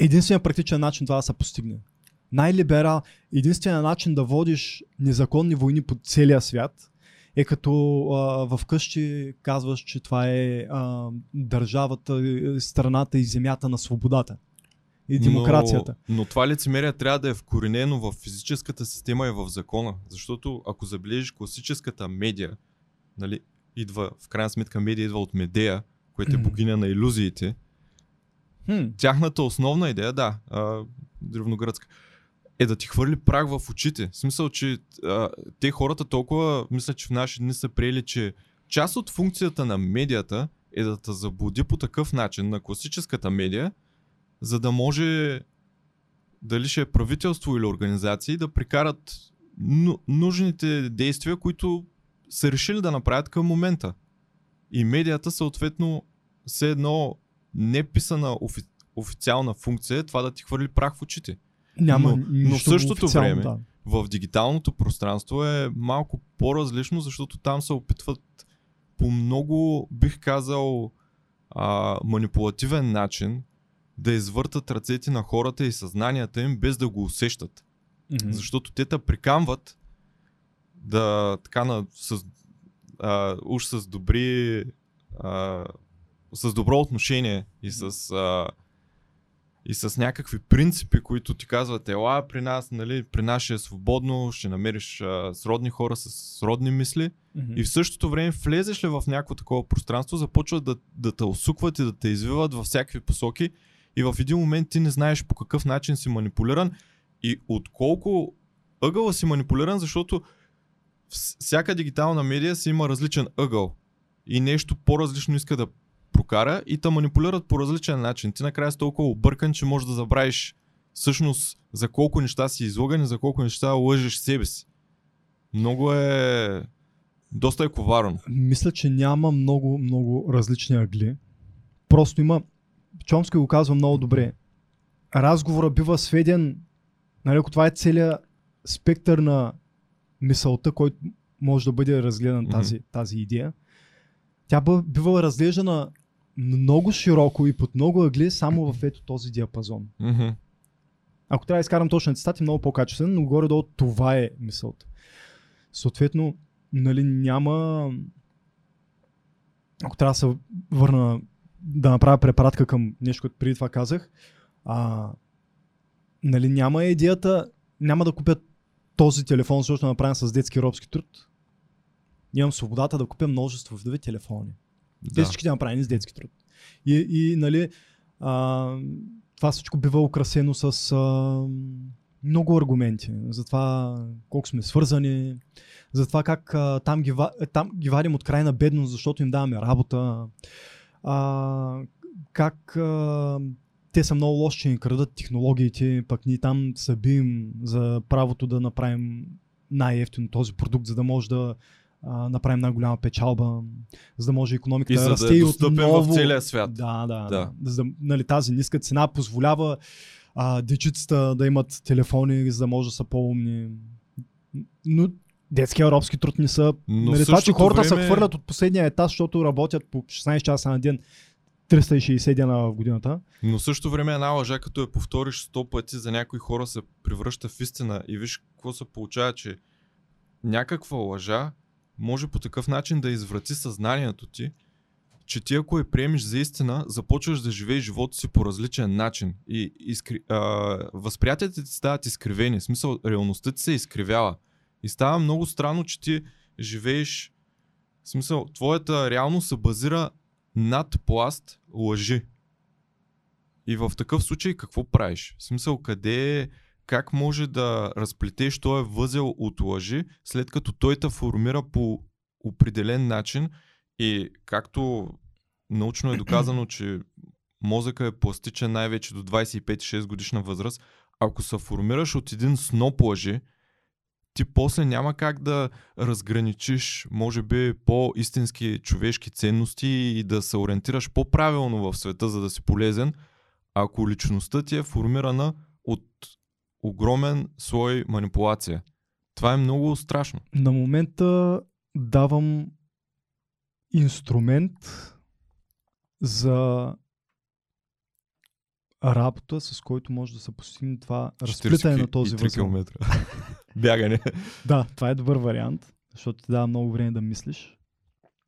Speaker 1: единственият практичен начин това да се постигне. Най-либерал, единственият начин да водиш незаконни войни по целия свят е като а, вкъщи казваш, че това е а, държавата, страната и земята на свободата и демокрацията.
Speaker 2: Но, но това лицемерие трябва да е вкоренено в физическата система и в закона. Защото ако забележиш класическата медия, нали, идва, в крайна сметка медия идва от Медея, което е богиня на иллюзиите.
Speaker 1: Хм.
Speaker 2: Тяхната основна идея, да, а, древногръцка, е да ти хвърли прах в очите. В смисъл, че а, те хората толкова, мисля, че в наши дни са приели, че част от функцията на медията е да те заблуди по такъв начин на класическата медия, за да може дали ще е правителство или организации да прикарат ну, нужните действия, които са решили да направят към момента. И медията съответно все едно неписана офи, официална функция е това да ти хвърли прах в очите.
Speaker 1: Няма
Speaker 2: Но- но в същото време-
Speaker 1: Да.
Speaker 2: В дигиталното пространство е малко по-различно, защото там се опитват по много, бих казал, а, манипулативен начин да извъртат ръцете на хората и съзнанията им без да го усещат.
Speaker 1: Мгм.
Speaker 2: Защото те те прикамват да така на, с, а, уж с добри а, с добро отношение и с а, и с някакви принципи, които ти казват, ела при нас, нали, при нас ще е свободно, ще намериш а, сродни хора с сродни мисли
Speaker 1: Мгм.
Speaker 2: и в същото време влезеш ли в някакво такова пространство, започват да, да те усукват и да те извиват във всякакви посоки и в един момент ти не знаеш по какъв начин си манипулиран и от колко ъгъла си манипулиран, защото всяка дигитална медия си има различен ъгъл и нещо по-различно иска да прокара и те манипулират по различен начин. Ти накрая си толкова объркан, че можеш да забравиш всъщност за колко неща си излъган и за колко неща лъжеш себе си. Много е... Доста е коварно.
Speaker 1: Мисля, че няма много, много различни агли. Просто има, Чомски го казва много добре, разговора бива сведен, нали, това е целият спектър на мисълта, който може да бъде разгледан
Speaker 2: Мгм.
Speaker 1: тази, тази идея, тя бива разглеждана много широко и под много ъгли само в ето този диапазон.
Speaker 2: Мгм.
Speaker 1: Ако трябва да изкарам точно цитати, много по-качествен, но горе-долу това е мисълта. Съответно, нали, няма... Ако трябва да се върна да направя препратка към нещо, което преди това казах, а, нали, няма идеята, няма да купя този телефон, защото е направен с детски робски труд. Имам свободата да купя множество видове телефони. Те
Speaker 2: Да.
Speaker 1: всичките направени с детски труд. И, и нали, а, това всичко бива украсено с а, много аргументи за това колко сме свързани, за това как а, там, ги, там ги вадим от крайна бедност, защото им даваме работа, а, как а, те са много лоши, че ни крадат технологиите, пък ние там се бием за правото да направим най-ефтино този продукт, за да може да а, направим най-голяма печалба, за да може економиката
Speaker 2: И
Speaker 1: да расте
Speaker 2: да е
Speaker 1: и отново.
Speaker 2: в целия свят.
Speaker 1: Да, да.
Speaker 2: Да.
Speaker 1: За, нали, тази ниска цена позволява а, дечицата да имат телефони, за да може да са по-умни. Но детския робски труд не са.
Speaker 2: Но
Speaker 1: нали, това, че хората се
Speaker 2: време-
Speaker 1: хвърлят от последния етаж, защото работят по 16 часа на ден, 360 дена в годината.
Speaker 2: Но в същото време една лъжа, като я повториш 100 пъти, за някои хора се превръща в истина. И виж какво се получава, че някаква лъжа може по такъв начин да изврати съзнанието ти, че ти ако я приемеш за истина, започваш да живееш живота си по различен начин. И изкри... а, възприятията ти стават изкривени. В смисъл, реалността ти се изкривява. И става много странно, че ти живееш... В смисъл, твоята реалност се базира над пласт лъжи. И в такъв случай какво правиш? В смисъл, къде е, как може да разплетеш този възел от лъжи, след като той те формира по определен начин и както научно е доказано, че мозъка е пластичен най-вече до 25-6 годишна възраст, ако се формираш от един сноп лъжи, ти после няма как да разграничиш, може би, по-истински човешки ценности и да се ориентираш по-правилно в света, за да си полезен, ако личността ти е формирана от огромен слой манипулация. Това е много страшно.
Speaker 1: На момента давам инструмент за с който може да се постигне това разплитане на този
Speaker 2: 43
Speaker 1: възел.
Speaker 2: Бягане.
Speaker 1: Да, това е добър вариант, защото ти дава много време да мислиш.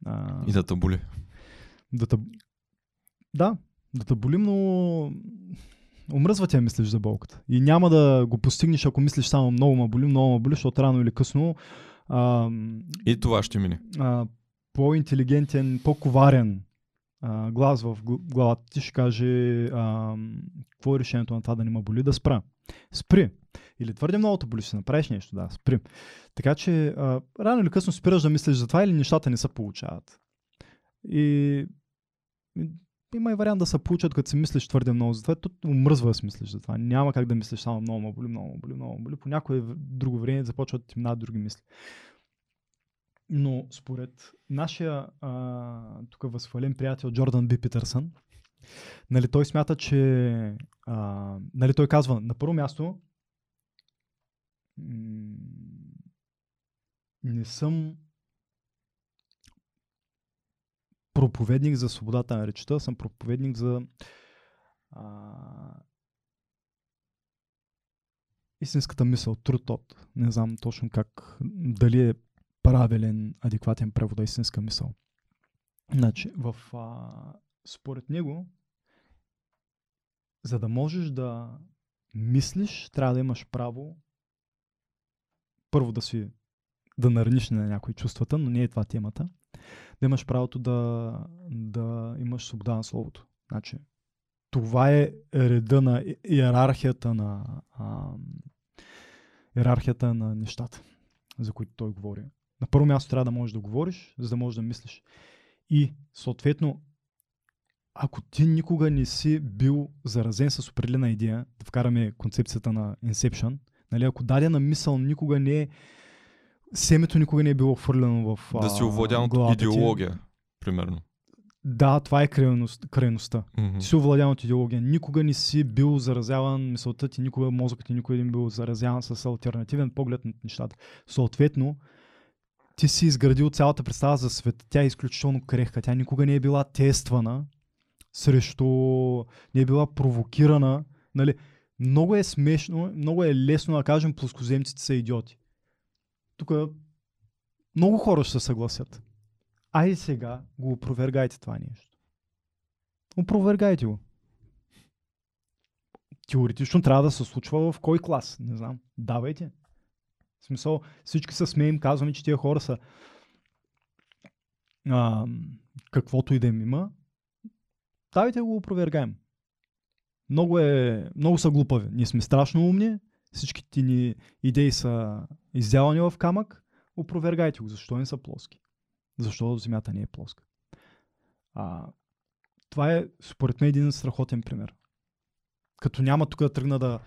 Speaker 1: А,
Speaker 2: И да те боли.
Speaker 1: да, те... да, да те болим, но омръзва да мислиш за болката. И няма да го постигнеш, ако мислиш само много ма боли, много ма боли, защото рано или късно а,
Speaker 2: И това ще мине.
Speaker 1: а, по-интелигентен, по-коварен а, глас в гл- главата ти ще каже а, какво е решението на това да не ме боли, да спра. Спри. Или твърде много те боли, ще направиш нещо, да, спри. Така че а, рано или късно спираш да мислиш за това или нещата не се получават. И, и има и вариант да се получат, като си мислиш твърде много за това. То умръзва да си мислиш за това. Няма как да мислиш само много ме боли, много боли, много боли. По някое друго време започват да ти минават други мисли. Но според нашия а, тук възхвален приятел Джордан Би Питърсън, нали, той смята, че а, нали, той казва на първо място не съм проповедник за свободата на речта, съм проповедник за а, истинската мисъл, thought. Не знам точно как, дали е правилен, адекватен превод истинска мисъл. Значи, в, а, според него, за да можеш да мислиш, трябва да имаш право първо да си да нараниш на някои чувствата, но не е това темата. Да имаш правото да, да имаш свобода на словото. Значи, това е реда на иерархията на а, иерархията на нещата, за които той говори. На първо място трябва да можеш да говориш, за да можеш да мислиш. И съответно, ако ти никога не си бил заразен с определена идея, да вкараме концепцията на Inception, нали, ако дадена мисъл никога не е семето никога не е било хвърлено в
Speaker 2: Да си овладян от
Speaker 1: главата ти.
Speaker 2: идеология, примерно.
Speaker 1: Да, това е крайност, крайността.
Speaker 2: Мгм.
Speaker 1: Ти си овладян от идеология. Никога не си бил заразяван, мисълта ти, никога мозъкът ти никога не е бил заразяван с альтернативен поглед на нещата. Съответно, ти си изградил цялата представа за света. Тя е изключително крехка. Тя никога не е била тествана срещу... не е била провокирана. Нали? Много е смешно, много е лесно да кажем плоскоземците са идиоти. Тук много хора ще се съгласят. Айде сега го опровергайте това нещо. Опровергайте го. Теоретично трябва да се случва в кой клас? Не знам. Давайте. В смисъл, всички се смеем, казваме, че тия хора са а, каквото и да им има. Давайте го опровергаем. Много, е, много са глупави. Ние сме страшно умни. Всичките ни идеи са издявани в камък. Опровергайте го. Защо не са плоски? Защо Земята не е плоска? А, това е, според мен, един страхотен пример. Като няма тук да тръгна да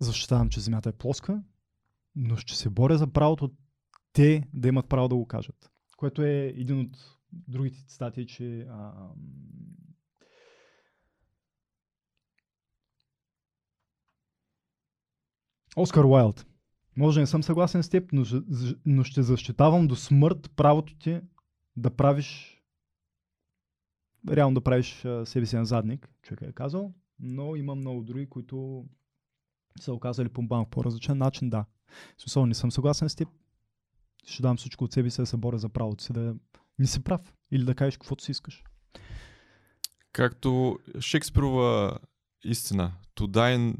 Speaker 1: защитавам, че Земята е плоска, но ще се боря за правото те да имат право да го кажат. Което е един от другите цитати, че а, Оскар Уайлд. Може да не съм съгласен с теб, но, но ще защитавам до смърт правото ти да правиш реално да правиш себе си на задник, човек е казал, но има много други, които са оказали по малко по-различен начин, да. В смисъл, не съм съгласен с теб. Ще дам всичко от себе си да се боря за правото си да не си прав или да кажеш каквото си искаш.
Speaker 2: Както Шекспирова истина, to die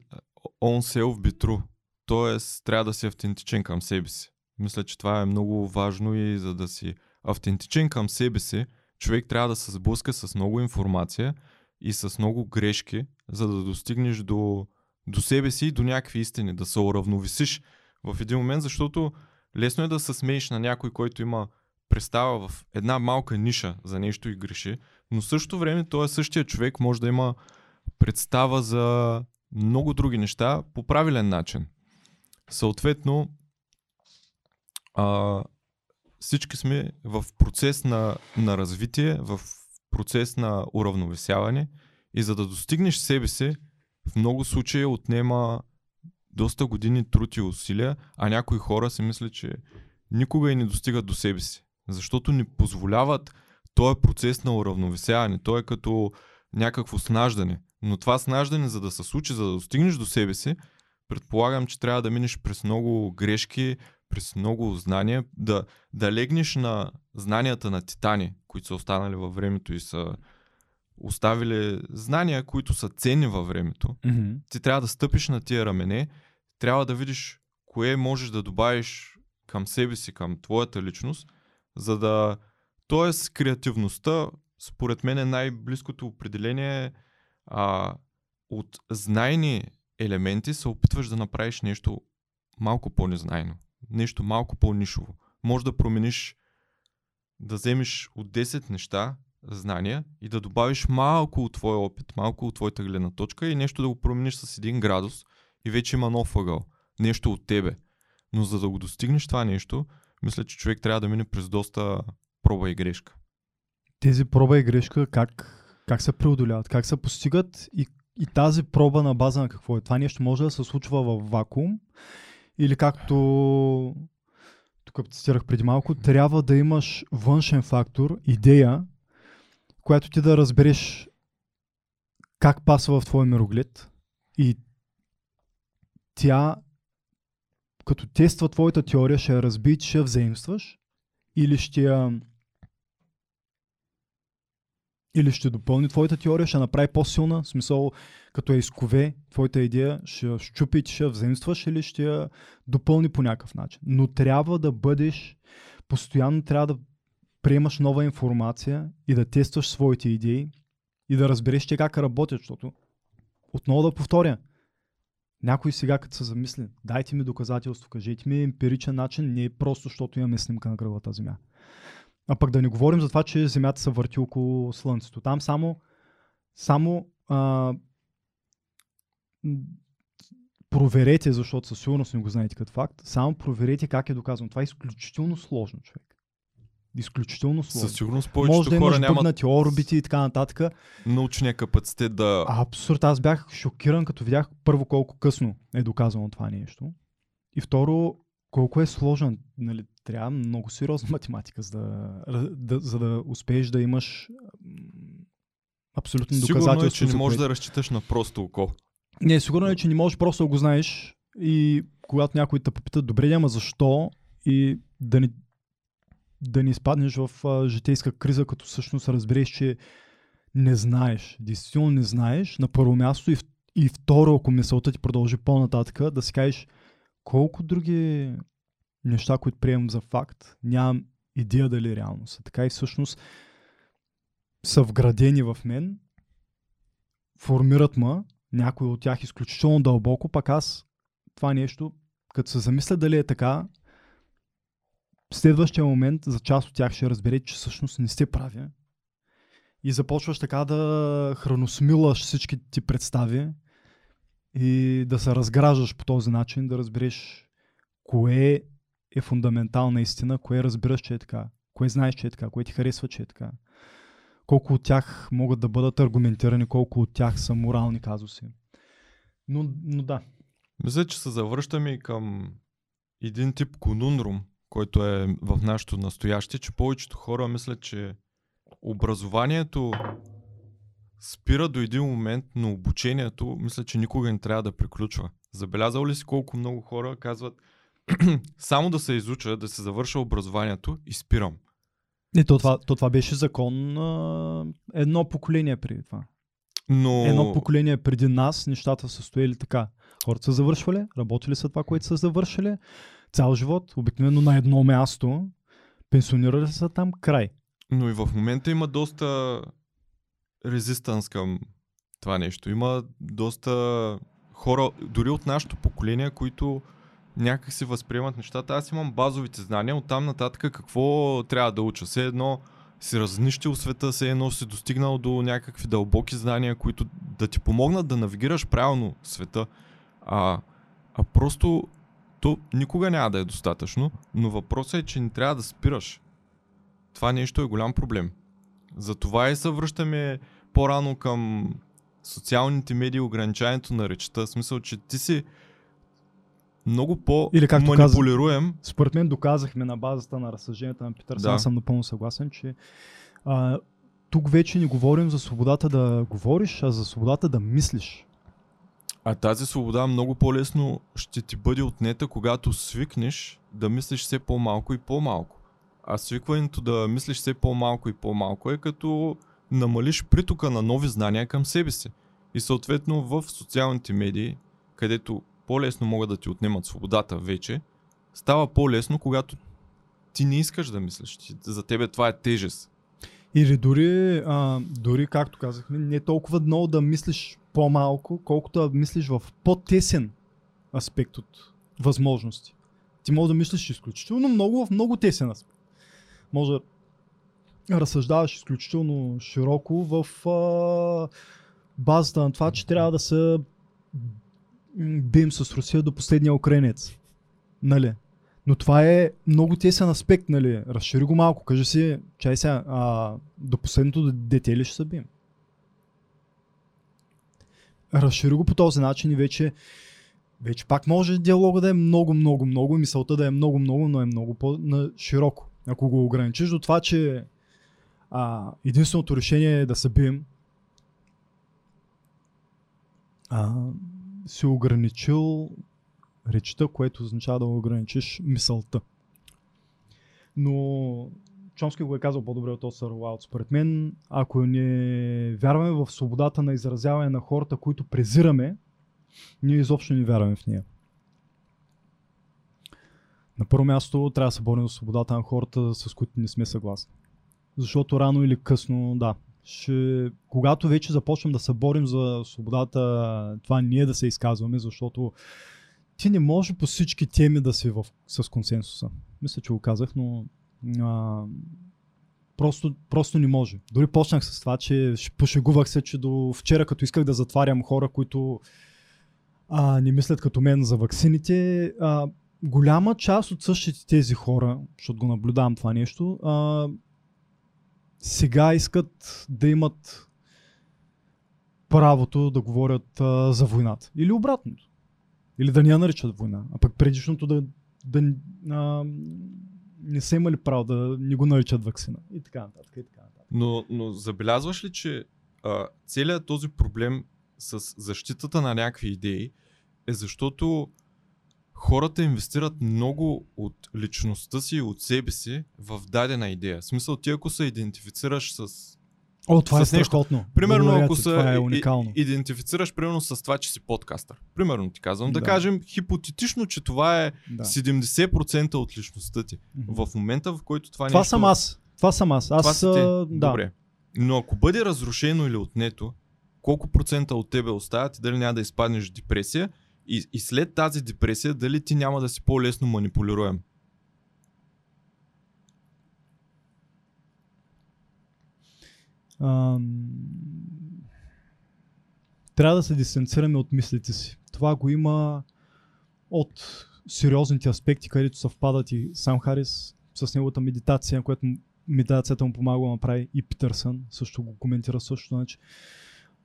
Speaker 2: on self be true. Тоест, трябва да си автентичен към себе си. Мисля, че това е много важно и за да си автентичен към себе си, човек трябва да се сблъска с много информация и с много грешки, за да достигнеш до, до себе си и до някакви истини, да се уравновесиш в един момент, защото лесно е да се смееш на някой, който има представа в една малка ниша за нещо и греши, но в същото време той същия човек може да има представа за много други неща по правилен начин. Съответно, а, всички сме в процес на, на развитие, в процес на уравновесяване и за да достигнеш себе си, в много случаи отнема доста години труд и усилия, а някои хора си мислят, че никога и не достигат до себе си. Защото ни позволяват този процес на уравновесяване. Той е като някакво снаждане. Но това снаждане, за да се случи, за да достигнеш до себе си, предполагам, че трябва да минеш през много грешки, през много знания, да, да легнеш на знанията на титани, които са останали във времето и са оставили знания, които са ценни във времето.
Speaker 1: Mm-hmm.
Speaker 2: Ти трябва да стъпиш на тия рамене, трябва да видиш кое можеш да добавиш към себе си, към твоята личност, за да... Тоест, креативността, според мен е най-близкото определение а, от знайни елементи се опитваш да направиш нещо малко по-незнайно, нещо малко по-нишово. Може да промениш, да вземеш от 10 неща, знания и да добавиш малко от твоя опит, малко от твоята гледна точка и нещо да го промениш с един градус и вече има нов ъгъл. Нещо от тебе. Но за да го достигнеш това нещо, мисля, че човек трябва да мине през доста проба и грешка.
Speaker 1: Тези проба и грешка как, как се преодоляват, как се постигат и, и тази проба на база на какво е? Това нещо може да се случва в вакуум или както тук цитирах преди малко, трябва да имаш външен фактор, идея, която ти да разбереш как пасва в твоя мироглед и тя като тества твоята теория, ще я разби, ще я взаимстваш или ще я или ще допълни твоята теория, ще направи по-силна, в смисъл като я изкове твоята идея, ще я щупи, ще я взаимстваш или ще я допълни по някакъв начин. Но трябва да бъдеш, постоянно трябва да приемаш нова информация и да тестваш своите идеи и да разбереш че как работят, защото отново да повторя, някой сега като се замисли, дайте ми доказателство, кажете ми емпиричен начин, не е просто защото имаме снимка на кръглата земя. А пък да не говорим за това, че Земята се върти около Слънцето. Там само, само а, проверете, защото със сигурност не го знаете като факт, само проверете как е доказано. Това е изключително сложно, човек. Изключително сложно.
Speaker 2: Със сигурност повечето
Speaker 1: Може да
Speaker 2: хора нямат
Speaker 1: орбити и така нататък.
Speaker 2: научния капацитет да...
Speaker 1: Абсурд, аз бях шокиран, като видях първо колко късно е доказано това нещо. И второ, колко е сложен. Нали, трябва много сериозна математика, за да, да, за да успееш да имаш абсолютно
Speaker 2: Сигурно е,
Speaker 1: доказателство.
Speaker 2: че не можеш да разчиташ на просто око.
Speaker 1: Не, сигурно е, че не можеш просто да го знаеш и когато някой те попита, добре, ама защо и да не, да не изпаднеш в а, житейска криза, като всъщност разбереш, че не знаеш. Действително не знаеш. На първо място и, и второ, ако мисълта ти продължи по-нататък, да си кажеш колко други неща, които приемам за факт, нямам идея дали реално са. Така и всъщност са вградени в мен, формират ма, някои от тях изключително дълбоко, пък аз това нещо, като се замисля дали е така, в следващия момент за част от тях ще разбере, че всъщност не сте прави. И започваш така да храносмилаш всички ти представи и да се разграждаш по този начин, да разбереш кое е фундаментална истина, кое разбираш, че е така, кое знаеш, че е така, кое ти харесва, че е така. Колко от тях могат да бъдат аргументирани, колко от тях са морални казуси. Но, но да,
Speaker 2: Мисля, че се завръщаме и към един тип конунрум, който е в нашето настояще, че повечето хора мислят, че образованието спира до един момент, но обучението мисля, че никога не трябва да приключва. Забелязал ли си колко много хора казват само да се изуча, да се завърша образованието и спирам.
Speaker 1: Не, то това, то това беше закон а, едно поколение преди това.
Speaker 2: Но...
Speaker 1: Едно поколение преди нас нещата са стояли така. Хората са завършвали, работили са това, което са завършили, цял живот, обикновено на едно място, пенсионирали са там, край.
Speaker 2: Но и в момента има доста резистанс към това нещо. Има доста хора, дори от нашето поколение, които някак си възприемат нещата. Аз имам базовите знания, оттам нататък какво трябва да уча. Все едно си разнищил света, все едно си достигнал до някакви дълбоки знания, които да ти помогнат да навигираш правилно света. А, а просто то никога няма да е достатъчно, но въпросът е, че не трябва да спираш. Това нещо е голям проблем. Затова и се връщаме по-рано към социалните медии, ограничаването на речта. В смисъл, че ти си много по-манипулируем.
Speaker 1: Според мен доказахме на базата на разсъжденията на Питър,
Speaker 2: Да.
Speaker 1: съм напълно съгласен, че а, тук вече не говорим за свободата да говориш, а за свободата да мислиш.
Speaker 2: А тази свобода много по-лесно ще ти бъде отнета, когато свикнеш да мислиш все по-малко и по-малко. А свикването да мислиш все по-малко и по-малко е като намалиш притока на нови знания към себе си. И съответно в социалните медии, където по-лесно могат да ти отнемат свободата вече, става по-лесно, когато ти не искаш да мислиш. За тебе това е тежест.
Speaker 1: Или дори, а, дори, както казахме, не толкова много да мислиш по-малко, колкото да мислиш в по-тесен аспект от възможности. Ти може да мислиш изключително много в много тесен аспект. Може да разсъждаваш изключително широко в а, базата на това, че трябва да се бием с Русия до последния украинец. Нали? Но това е много тесен аспект, нали? Разшири го малко. Кажи си, чай сега, а, до последното дете ли ще се? Разшири го по този начин и вече, вече пак може диалога да е много, много, много и мисълта да е много, много, но е много по-широко. Ако го ограничиш до това, че а, единственото решение е да се а, си ограничил речта, което означава да ограничиш мисълта. Но Чомски го е казал по-добре от Осър Уайлд. Според мен, ако не вярваме в свободата на изразяване на хората, които презираме, ние изобщо не вярваме в нея. На първо място трябва да се борим за свободата на хората, с които не сме съгласни. Защото рано или късно, да, ще, когато вече започнем да се борим за свободата, това ние да се изказваме, защото ти не можеш по всички теми да си в, с консенсуса. Мисля, че го казах, но а, просто, просто не може. Дори почнах с това, че пошегувах се, че до вчера, като исках да затварям хора, които а, не мислят като мен за ваксините, а, голяма част от същите тези хора, защото го наблюдавам това нещо, а, сега искат да имат правото да говорят а, за войната. Или обратното. Или да не я наричат война. А пък предишното да, да а, не са имали право да не го наричат вакцина. И така нататък. И така нататък.
Speaker 2: Но, но забелязваш ли, че а, целият този проблем с защитата на някакви идеи е защото хората инвестират много от личността си, от себе си в дадена идея. В смисъл, ти ако се идентифицираш с
Speaker 1: О, това е страхотно.
Speaker 2: Примерно,
Speaker 1: Благодаря
Speaker 2: ако се
Speaker 1: е
Speaker 2: идентифицираш примерно с това, че си подкастър. Примерно ти казвам. Да,
Speaker 1: Да.
Speaker 2: кажем хипотетично, че това е
Speaker 1: Да.
Speaker 2: 70% от личността ти.
Speaker 1: Мгм.
Speaker 2: В момента, в който това,
Speaker 1: Това
Speaker 2: нещо...
Speaker 1: съм аз. Това съм аз. Аз
Speaker 2: Това си ти.
Speaker 1: да.
Speaker 2: Добре. Но ако бъде разрушено или отнето, колко процента от тебе остават и дали няма да изпаднеш в депресия и, и след тази депресия, дали ти няма да си по-лесно манипулируем?
Speaker 1: Трябва да се дистанцираме от мислите си. Това го има от сериозните аспекти, където съвпадат и сам Харис с неговата медитация, която медитацията му помага да направи и Питърсън също го коментира също. Значи,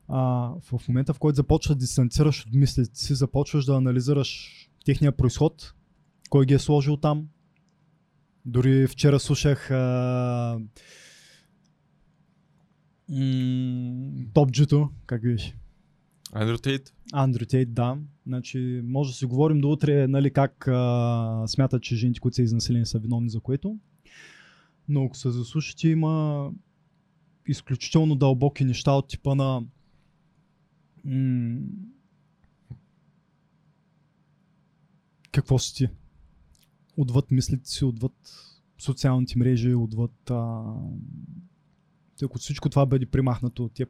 Speaker 1: а, в момента, в който започваш да дистанцираш от мислите си, започваш да анализираш техния происход, кой ги е сложил там. Дори вчера слушах а, м, топджито, как беше?
Speaker 2: Андрю Тейт?
Speaker 1: Андрю Тейт, да. Значи, може да си говорим до утре, нали, как а, смятат, че жените, които са изнасилени, са виновни за което. Но ако се заслушате, има изключително дълбоки неща от типа на м- какво си ти? Отвъд мислите си, отвъд социалните мрежи, отвъд а, ако всичко това бъде примахнато от теб.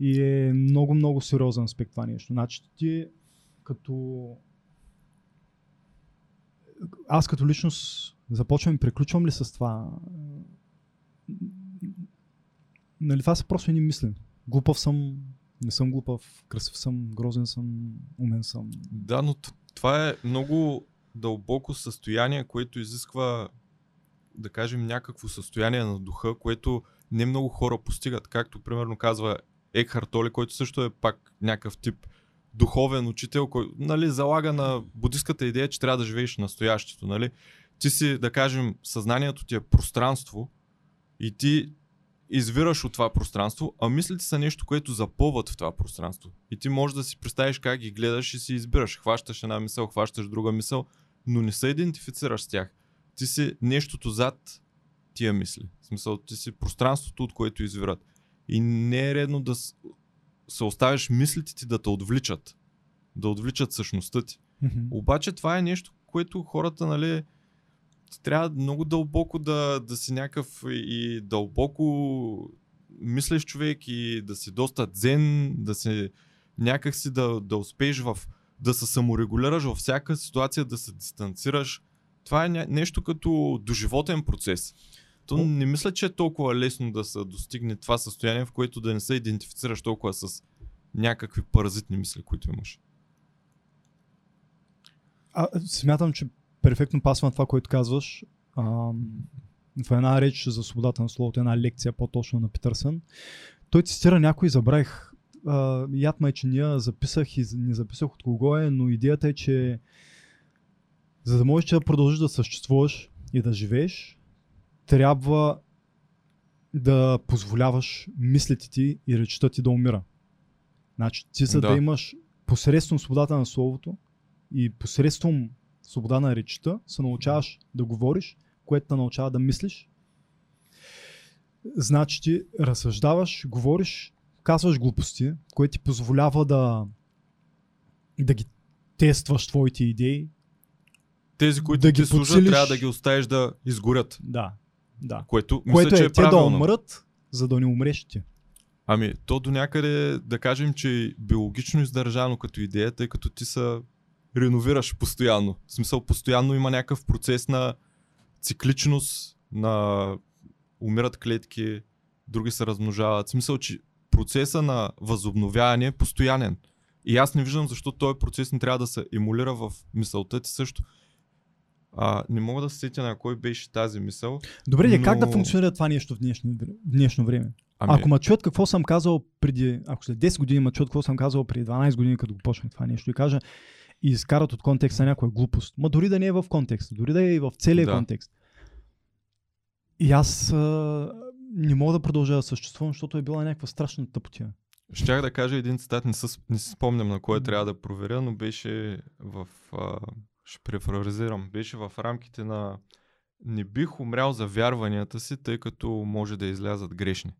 Speaker 1: И е много, много сериозен аспект това нещо. Значи ти като аз като личност започвам и приключвам ли с това? Нали, това са просто едни мисли. Глупав съм, не съм глупав, красив съм, грозен съм, умен съм.
Speaker 2: Да, но това е много дълбоко състояние, което изисква, да кажем, някакво състояние на духа, което не много хора постигат. Както примерно казва Екхарт Толе, който също е пак някакъв тип духовен учител, който нали, залага на буддиската идея, че трябва да живееш настоящето. Нали? Ти си, да кажем, съзнанието ти е пространство и ти извираш от това пространство, а мислите са нещо, което запълват в това пространство. И ти можеш да си представиш как ги гледаш и си избираш. Хващаш една мисъл, хващаш друга мисъл, но не се идентифицираш с тях. Ти си нещото зад тия мисли. В смисъл, ти си пространството, от което извират. И не е редно да се оставиш мислите ти да те отвличат. Да отвличат същността ти. Обаче това е нещо, което хората, нали, трябва много дълбоко да, да си някакъв и дълбоко мислиш човек и да си доста дзен, да си някак си да, да успееш в да се саморегулираш във всяка ситуация, да се дистанцираш. Това е нещо като доживотен процес. То не мисля, че е толкова лесно да се достигне това състояние, в което да не се идентифицираш толкова с някакви паразитни мисли, които имаш.
Speaker 1: А, смятам, че перфектно пасва на това, което казваш. А, в една реч за свободата на словото, една лекция по-точно на Питърсън, той цитира някой, забравих. А, яд ме, че ние записах и не записах от кого е, но идеята е, че за да можеш да продължиш да съществуваш и да живееш, трябва да позволяваш мислите ти и речта ти да умира. Значи ти за да,
Speaker 2: Да.
Speaker 1: имаш посредством свободата на словото и посредством свобода на речта се научаваш да говориш, което те научава да мислиш. Значи ти разсъждаваш, говориш, казваш глупости, което ти позволява да, да ги тестваш твоите идеи.
Speaker 2: Тези, които
Speaker 1: Да
Speaker 2: ти
Speaker 1: ги
Speaker 2: служат,
Speaker 1: подсилиш.
Speaker 2: трябва да ги оставиш да изгорят.
Speaker 1: Да, да.
Speaker 2: Което, мисля,
Speaker 1: Което
Speaker 2: че
Speaker 1: е,
Speaker 2: е
Speaker 1: те да
Speaker 2: правилно.
Speaker 1: умрат, за да не умреш ти.
Speaker 2: Ами, то до някъде да кажем, че е биологично издържано като идея, тъй като ти се реновираш постоянно. В смисъл, постоянно има някакъв процес на цикличност, на умират клетки, други се размножават. В смисъл, че процеса на възобновяване е постоянен. И аз не виждам защо този процес не трябва да се емулира в мисълта ти също. А, не мога да се сетя на кой беше тази мисъл.
Speaker 1: Добре, но... как да функционира това нещо в днешно, в днешно време?
Speaker 2: Ами,
Speaker 1: Ако ме чуят какво съм казал преди, ако след 10 години ме чуят какво съм казал преди 12 години, като го почнах това нещо и кажа и изкарат от контекста някоя глупост, ма дори да не е в контекста, дори да е и в целия
Speaker 2: Да.
Speaker 1: контекст. И аз а, не мога да продължа да съществувам, защото е била някаква страшна тъпотия.
Speaker 2: Щях да кажа един цитат, не, със, не си спомням на кой трябва да проверя, но беше в... А, ще префразирам. Беше в рамките на не бих умрял за вярванията си, тъй като може да излязат грешни.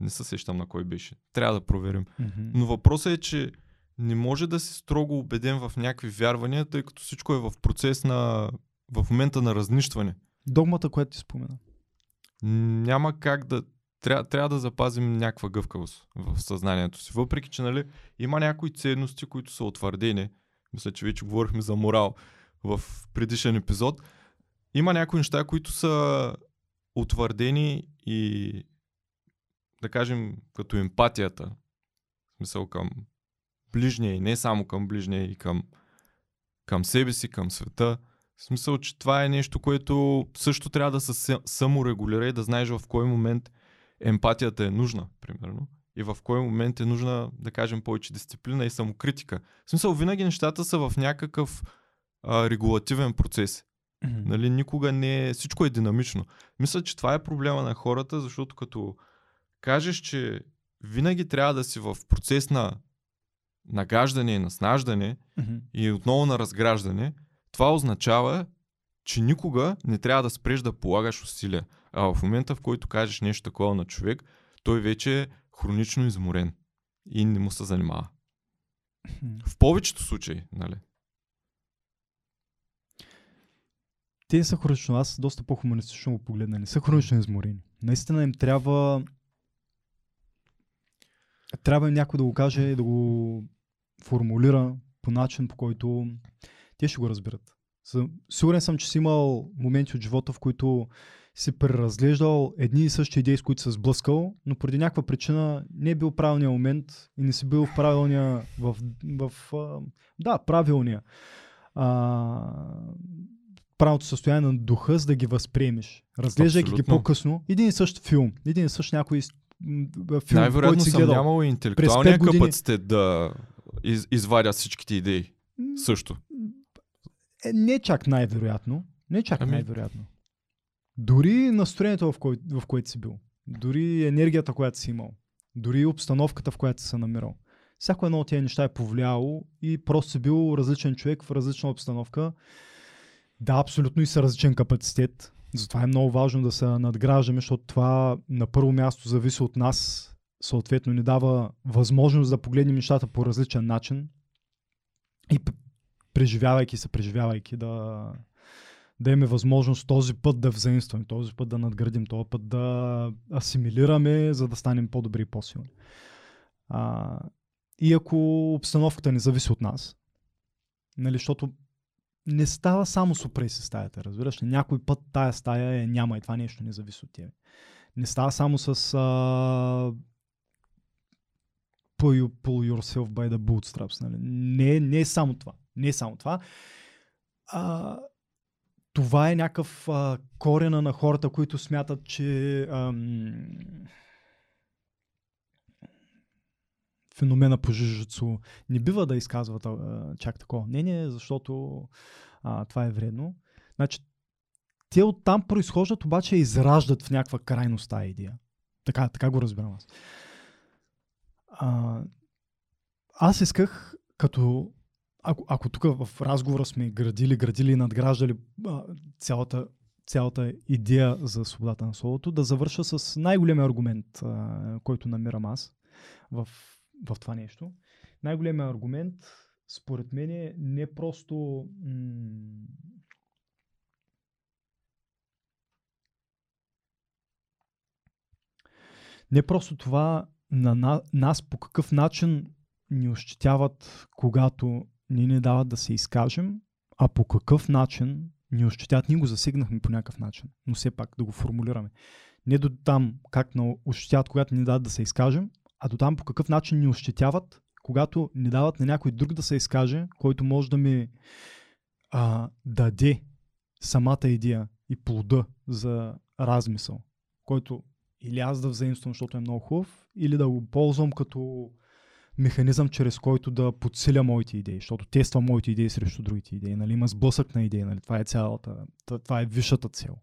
Speaker 2: Не се сещам на кой беше. Трябва да проверим.
Speaker 1: Mm-hmm.
Speaker 2: Но въпросът е, че не може да си строго убеден в някакви вярвания, тъй като всичко е в процес на... в момента на разнищване.
Speaker 1: Догмата, която ти спомена.
Speaker 2: Няма как да... Трябва, трябва да запазим някаква гъвкавост в съзнанието си. Въпреки, че нали, има някои ценности, които са утвърдени. Мисля, че вече говорихме за морал в предишен епизод. Има някои неща, които са утвърдени и да кажем като емпатията. В смисъл към ближния и не само към ближния и към, към себе си, към света. В смисъл, че това е нещо, което също трябва да се саморегулира и да знаеш в кой момент емпатията е нужна, примерно. И в кой момент е нужна, да кажем, повече дисциплина и самокритика. В смисъл, винаги нещата са в някакъв а, регулативен процес.
Speaker 1: Mm-hmm.
Speaker 2: Нали, никога не е... Всичко е динамично. Мисля, че това е проблема на хората, защото като кажеш, че винаги трябва да си в процес на нагаждане и наснаждане
Speaker 1: Mm-hmm.
Speaker 2: и отново на разграждане, това означава, че никога не трябва да спреш да полагаш усилия. А в момента, в който кажеш нещо такова на човек, той вече хронично изморен и не му се занимава. В повечето случаи, нали?
Speaker 1: Те са хронично, аз доста по-хуманистично го погледна. Не са хронично изморени. Наистина им трябва трябва им някой да го каже и да го формулира по начин, по който те ще го разберат. Съ- Сигурен съм, че си имал моменти от живота, в които си преразглеждал едни и същи идеи, с които се сблъскал, но поради някаква причина не е бил правилния момент и не си бил правилния, в, в, да, правилния а, правилното състояние на духа, за да ги възприемеш. Разглеждайки ги по-късно, един и същ филм, един и същ някой филм,
Speaker 2: Най-вероятно
Speaker 1: който си
Speaker 2: съм
Speaker 1: гледал.
Speaker 2: нямал интелектуалния
Speaker 1: години-
Speaker 2: капацитет да из, извадя всичките идеи. Също.
Speaker 1: Е, не чак най-вероятно. Не чак
Speaker 2: Ами-
Speaker 1: най-вероятно. Дори настроението, в, кое, в което си бил. Дори енергията, която си имал. Дори обстановката, в която си се намирал. Всяко едно от тези неща е повлияло и просто си бил различен човек в различна обстановка. Да, абсолютно и са различен капацитет. Затова е много важно да се надграждаме, защото това на първо място зависи от нас. Съответно ни дава възможност да погледнем нещата по различен начин. И преживявайки се, преживявайки да, да имаме възможност този път да взаимстваме, този път да надградим, този път да асимилираме, за да станем по-добри и по-силни. А, и ако обстановката не зависи от нас, нали, защото не става само с опреси стаята, разбираш ли? Някой път тая стая е няма и това нещо не зависи от тебе. Не става само с а, pull, you, pull yourself by the bootstraps. Нали? Не, не е само това. Не е само това. А, това е някакъв а, корена на хората, които смятат, че ам, феномена по жижицу не бива да изказват а, чак такова мнение, защото а, това е вредно. Значи, те оттам произхождат, обаче израждат в някаква крайност тази идея. Така, така го разбирам аз. А, аз исках, като ако, ако тук в разговора сме градили, градили и надграждали а, цялата, цялата идея за свободата на словото, да завърша с най-големия аргумент, а, който намирам аз в, в това нещо. Най-големият аргумент, според мен, е не просто м- не просто това на, на нас по какъв начин ни ощетяват, когато ни не дават да се изкажем, а по какъв начин ни ощетяват. Ние го засегнахме по някакъв начин, но все пак да го формулираме. Не до там как ни ощетяват, когато ни дават да се изкажем, а до там по какъв начин ни ощетяват, когато ни дават на някой друг да се изкаже, който може да ми а, даде самата идея и плода за размисъл, който или аз да взаимствам, защото е много хубав, или да го ползвам като механизъм, чрез който да подсиля моите идеи, защото тествам моите идеи срещу другите идеи. Нали? Има сблъсък на идеи, нали? това е цялата, това е висшата цел.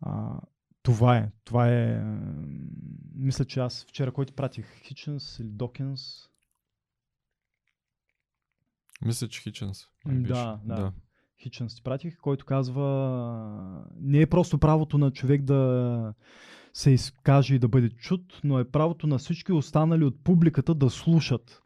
Speaker 1: А, това е. Това е. Мисля, че аз вчера кой ти пратих? Хиченс или Докинс?
Speaker 2: Мисля, че Хиченс.
Speaker 1: да, да. Хиченс ти пратих, който казва не е просто правото на човек да се изкаже и да бъде чут, но е правото на всички останали от публиката да слушат.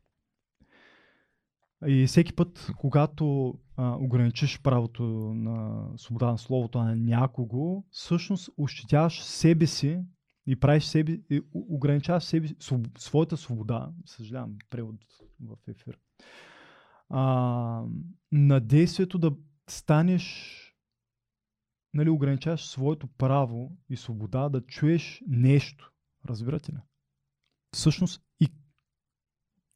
Speaker 1: И всеки път, когато а, ограничиш правото на свобода на словото на някого, всъщност ощетяваш себе си и правиш себе, и ограничаваш себе, своб, своята свобода, съжалявам, превод в ефир, а, на действието да станеш, нали, ограничаваш своето право и свобода да чуеш нещо. Разбирате ли? Всъщност и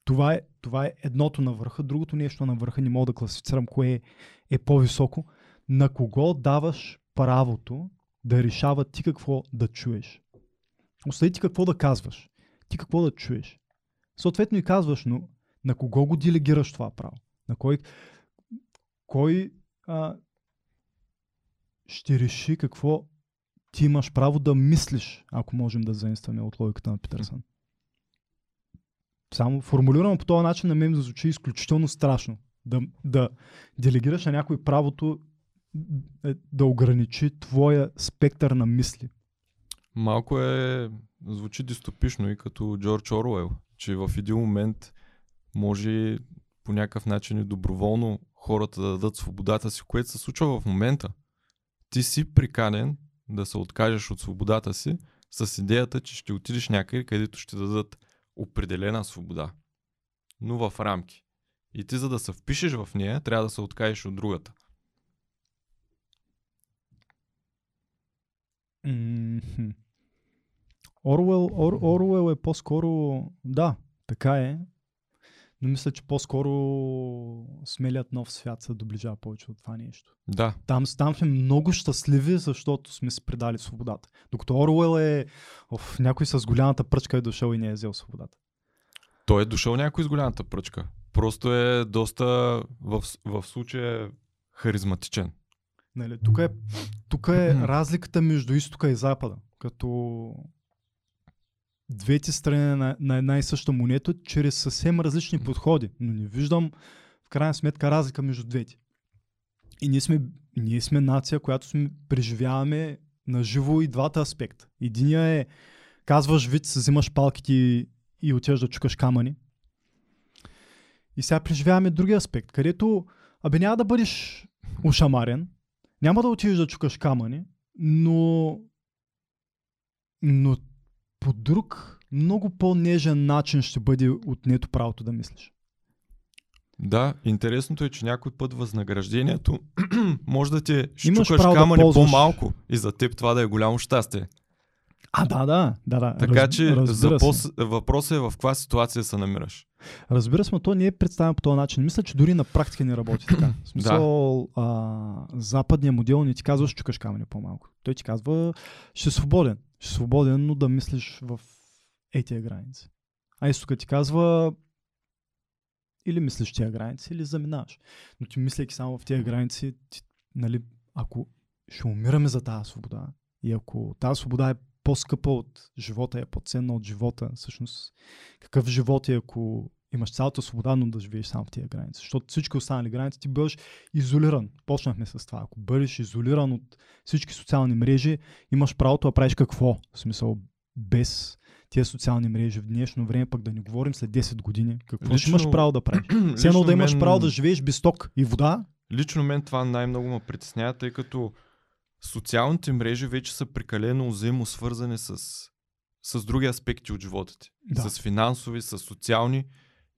Speaker 1: това е, това е едното на върха, другото нещо на върха, не мога да класифицирам кое е, е по-високо. На кого даваш правото да решава ти какво да чуеш? Остави ти какво да казваш, ти какво да чуеш. Съответно и казваш, но на кого го делегираш това право? На кой, кой а, ще реши какво ти имаш право да мислиш, ако можем да заимстваме от логиката на Питърсън. Само формулирано по този начин на мен ми звучи изключително страшно. Да, да делегираш на някой правото е, да ограничи твоя спектър на мисли.
Speaker 2: Малко е, звучи дистопично и като Джордж Оруел, че в един момент може по някакъв начин и доброволно хората да дадат свободата си, което се случва в момента. Ти си приканен да се откажеш от свободата си с идеята, че ще отидеш някъде, където ще дадат определена свобода, но в рамки. И ти за да се впишеш в нея, трябва да се откажеш от другата.
Speaker 1: Орвел, Ор, Орвел е по-скоро... Да, така е. Но мисля, че по-скоро смелият нов свят се доближава повече от това нещо.
Speaker 2: Да,
Speaker 1: Там, там сме много щастливи, защото сме си предали свободата. Докато Орвел е... Оф, някой с голямата пръчка е дошъл и не е взел свободата.
Speaker 2: Той е дошъл някой с голямата пръчка. Просто е доста в, в случая харизматичен.
Speaker 1: Нали, тук е, тук е разликата между изтока и запада. Като двете страни на, на една и съща монета, чрез съвсем различни подходи. Но не виждам в крайна сметка разлика между двете. И ние сме, ние сме нация, която сме, преживяваме на живо и двата аспекта. Единия е казваш виц, взимаш палките и, и отиваш да чукаш камъни. И сега преживяваме другия аспект, където абе няма да бъдеш ушамарен, няма да отидеш да чукаш камъни, но но по друг, много по-нежен начин ще бъде отнето правото да мислиш.
Speaker 2: Да, интересното е, че някой път възнаграждението може да ти
Speaker 1: Имаш
Speaker 2: щукаш
Speaker 1: право да
Speaker 2: камъни
Speaker 1: ползваш.
Speaker 2: по-малко и за теб това да е голямо щастие.
Speaker 1: А, да, да, да, да.
Speaker 2: Така
Speaker 1: Раз-
Speaker 2: че за пос... въпросът е в каква ситуация се намираш.
Speaker 1: Разбира се, но то не е представено по този начин. Мисля, че дори на практика не работи така. В смисъл, а, западният модел не ти казва, ще чукаш камъни по-малко. Той ти казва, ще си свободен. Свободен, но да мислиш в етия граници. А изтока ти казва, или мислиш тия граници, или заминаваш. Но ти мислейки само в тия граници, ти, нали, ако ще умираме за тази свобода, и ако тази свобода е по-скъпа от живота, е по-ценна от живота, всъщност какъв живот е, ако имаш цялата свобода, но да живееш само в тия граници. Защото всички останали граници ти бъдеш изолиран. Почнахме с това. Ако бъдеш изолиран от всички социални мрежи, имаш правото да правиш какво? В смисъл, без тия социални мрежи в днешно време, пък да не говорим след 10 години. Какво ще
Speaker 2: Лично-
Speaker 1: имаш право да правиш? Все едно да имаш
Speaker 2: мен-
Speaker 1: право да живееш без ток и вода.
Speaker 2: Лично мен това най-много ме притеснява, тъй като социалните мрежи вече са прекалено взаимосвързани с, с други аспекти от живота ти.
Speaker 1: Да.
Speaker 2: С финансови, с социални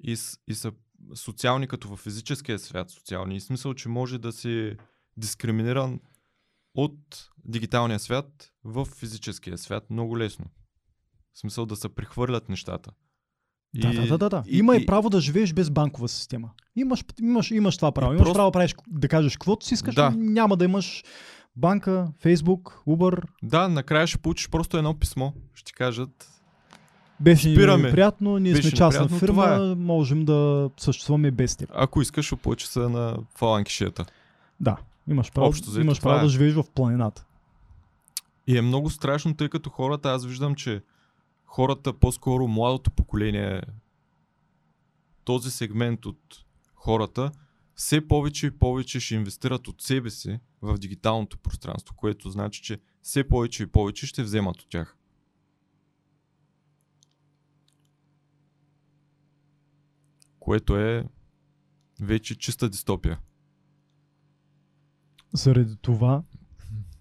Speaker 2: и, и са социални като в физическия свят социални. И смисъл, че може да си дискриминиран от дигиталния свят в физическия свят много лесно. В смисъл да се прехвърлят нещата.
Speaker 1: Да, да, да, да, да.
Speaker 2: и-
Speaker 1: Има и,
Speaker 2: и-
Speaker 1: право да живееш без банкова система. Имаш, имаш, имаш това право.
Speaker 2: И
Speaker 1: Имаш
Speaker 2: просто-
Speaker 1: право да, правиш, да кажеш каквото си искаш,
Speaker 2: Да.
Speaker 1: няма да имаш банка, Фейсбук, Uber.
Speaker 2: Да, накрая ще получиш просто едно писмо. Ще ти кажат
Speaker 1: Беше
Speaker 2: Спираме.
Speaker 1: приятно, ние
Speaker 2: Беше
Speaker 1: сме частна
Speaker 2: приятно,
Speaker 1: фирма,
Speaker 2: това
Speaker 1: можем да съществуваме без теб.
Speaker 2: Ако искаш, оплачи се на фаланкишета.
Speaker 1: Да, имаш право,
Speaker 2: Общо взето
Speaker 1: имаш право
Speaker 2: е.
Speaker 1: да живееш в планината.
Speaker 2: И е много страшно, тъй като хората, аз виждам, че хората, по-скоро младото поколение, този сегмент от хората, все повече и повече ще инвестират от себе си в дигиталното пространство, което значи, че все повече и повече ще вземат от тях. Което е вече чиста дистопия.
Speaker 1: Заради това,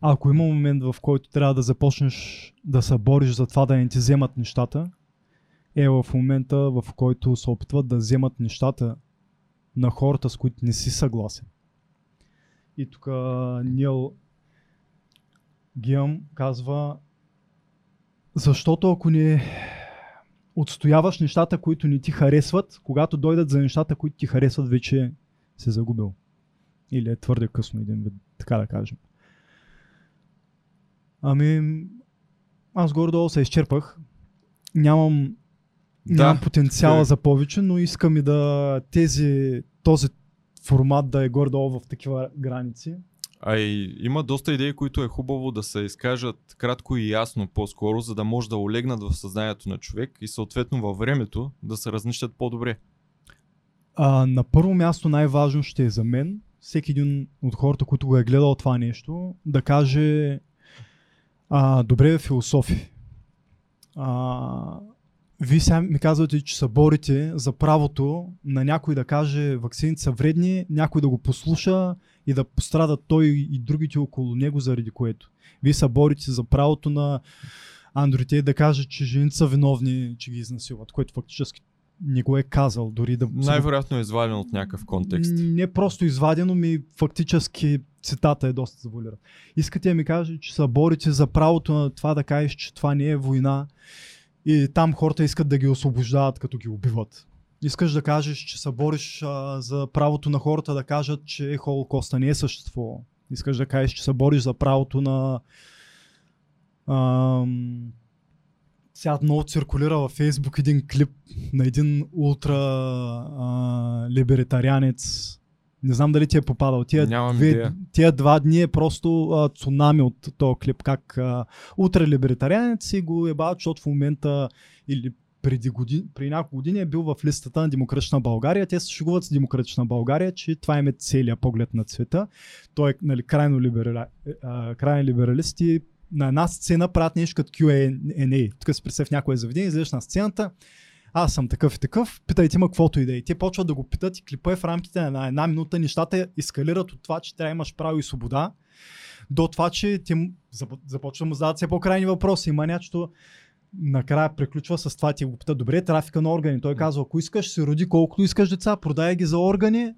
Speaker 1: ако има момент, в който трябва да започнеш да се бориш за това да не ти вземат нещата, е в момента, в който се опитват да вземат нещата на хората, с които не си съгласен. И тук Нил Гиам казва, защото ако не отстояваш нещата, които не ти харесват, когато дойдат за нещата, които ти харесват, вече се загубил. Или е твърде късно един вид, така да кажем. Ами, аз горе-долу се изчерпах. Нямам,
Speaker 2: Да,
Speaker 1: нямам потенциала
Speaker 2: е.
Speaker 1: за повече, но искам и да тези, този формат да е горе-долу в такива граници.
Speaker 2: А и има доста идеи, които е хубаво да се изкажат кратко и ясно по-скоро, за да може да олегнат в съзнанието на човек и съответно във времето да се разнищат по-добре.
Speaker 1: А, на първо място най-важно ще е за мен, всеки един от хората, които го е гледал това нещо, да каже а, добре е философи. А, вие сега ми казвате, че се борите за правото на някой да каже вакцините са вредни, някой да го послуша и да пострадат той и другите около него, заради което. Вие се борите за правото на Андрите да каже, че жените са виновни, че ги изнасилват, което фактически не го е казал, дори да...
Speaker 2: Най-вероятно е изваден от някакъв контекст.
Speaker 1: Не просто извадено ми, фактически цитата е доста завалира. Искате да ми кажете, че се борите за правото на това да кажеш, че това не е война и там хората искат да ги освобождават, като ги убиват. Искаш да кажеш, че се бориш а, за правото на хората да кажат, че Холокоста не е съществувал. Искаш да кажеш, че се бориш за правото на... Ам, сега много циркулира във Фейсбук един клип на един ултра а, либертарианец. Не знам дали ти е попадал. Тия,
Speaker 2: Нямам
Speaker 1: две,
Speaker 2: идея.
Speaker 1: тия два дни е просто а, цунами от този клип, как а, ултралибертарианец си го е бал, защото в момента или преди, години, преди няколко години е бил в листата на Демократична България. Те се шегуват с Демократична България, че това им е целият поглед на цвета. Той е нали, крайно, либерали, а, крайно либералист и на една сцена правят нещо като Q&A. Тук се представя в някое заведение, излезеш на сцената, аз съм такъв и такъв, питайте ма каквото и да е. Те почват да го питат и клипа е в рамките на една минута. Нещата ескалират от това, че трябва имаш право и свобода, до това, че ти м- зап- започва да му задават все по-крайни въпроси. Има нещо, накрая приключва с това, ти го пита, добре, трафика на органи. Той казва, ако искаш, се роди колкото искаш деца, продай ги за органи,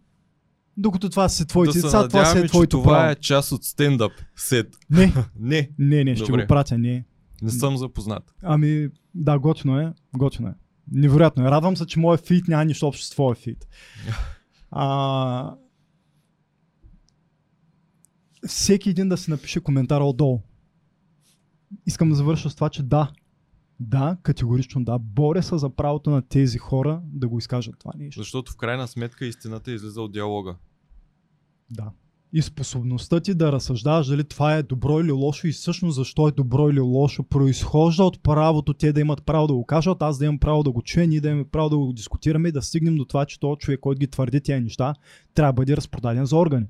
Speaker 1: докато това са твоите
Speaker 2: да
Speaker 1: деца, това
Speaker 2: надяваме,
Speaker 1: е твоето
Speaker 2: това
Speaker 1: право.
Speaker 2: е част от стендъп сет.
Speaker 1: Не,
Speaker 2: Не,
Speaker 1: не, не, ще
Speaker 2: Добре.
Speaker 1: го пратя, не.
Speaker 2: не съм запознат.
Speaker 1: Ами, да, готино е. Готино е. Невероятно. Радвам се, че моят фит няма нищо общо с твоя фит. А... Всеки един да си напише коментар отдолу. Искам да завърша с това, че да. Да, категорично да. Боря се за правото на тези хора да го изкажат това нещо.
Speaker 2: Защото в крайна сметка истината излиза от диалога.
Speaker 1: Да. И способността ти да разсъждаваш дали това е добро или лошо и всъщност защо е добро или лошо произхожда от правото те да имат право да го кажат, аз да имам право да го чуя, ние да имаме право да го дискутираме и да стигнем до това, че този човек, който ги твърди тези неща, трябва да бъде разпродаден за органи.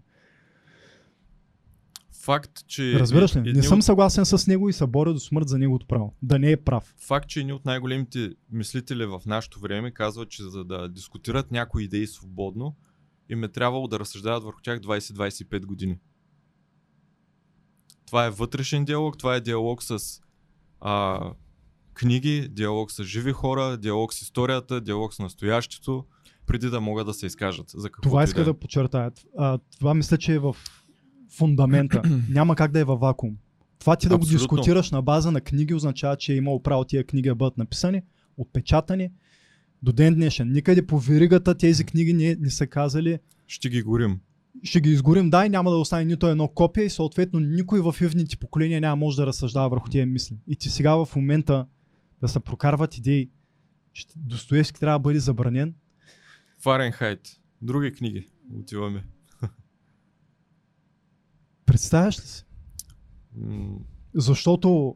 Speaker 2: Факт, че...
Speaker 1: Разбираш ли?
Speaker 2: едни
Speaker 1: Не съм съгласен с него и се боря до смърт за неговото право. Да не е прав.
Speaker 2: Факт, че едни от най-големите мислители в нашето време казват, че за да дискутират някои идеи свободно, им е трябвало да разсъждават върху тях 20-25 години. Това е вътрешен диалог, това е диалог с а, книги, диалог с живи хора, диалог с историята, диалог с настоящето, преди да могат да се изкажат. За какво
Speaker 1: Това иска да подчертая. А, това мисля, че е в фундамента. Няма как да е във вакуум. Това ти да
Speaker 2: Абсолютно.
Speaker 1: го дискутираш на база на книги означава, че е имал право тия книги да бъдат написани, отпечатани. До ден днешен. Никъде по веригата тези книги не, не са казали
Speaker 2: Ще ги горим.
Speaker 1: ще ги изгорим, да, и няма да остане нито едно копие и съответно никой в ивните поколения няма може да разсъждава върху тия мисли. И ти сега в момента да се прокарват идеи, Достоевски трябва да бъде забранен,
Speaker 2: Фаренхайт. Други книги. Отиваме.
Speaker 1: представяш ли си?
Speaker 2: М,
Speaker 1: Защото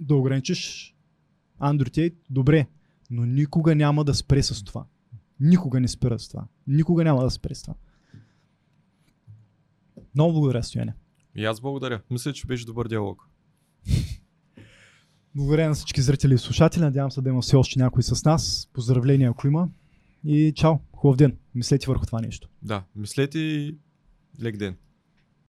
Speaker 1: да ограничиш Andrew Tate, добре, но никога няма да спре с това. Никога не спира с това. Никога няма да спре с това. Много благодаря, Стояне.
Speaker 2: И аз благодаря. Мисля, че беше добър диалог.
Speaker 1: Благодаря на всички зрители и слушатели. Надявам се да има все още някой с нас. Поздравления, ако има. И чао. Хубав ден. Мислете върху това нещо.
Speaker 2: Да, мислете и лек ден.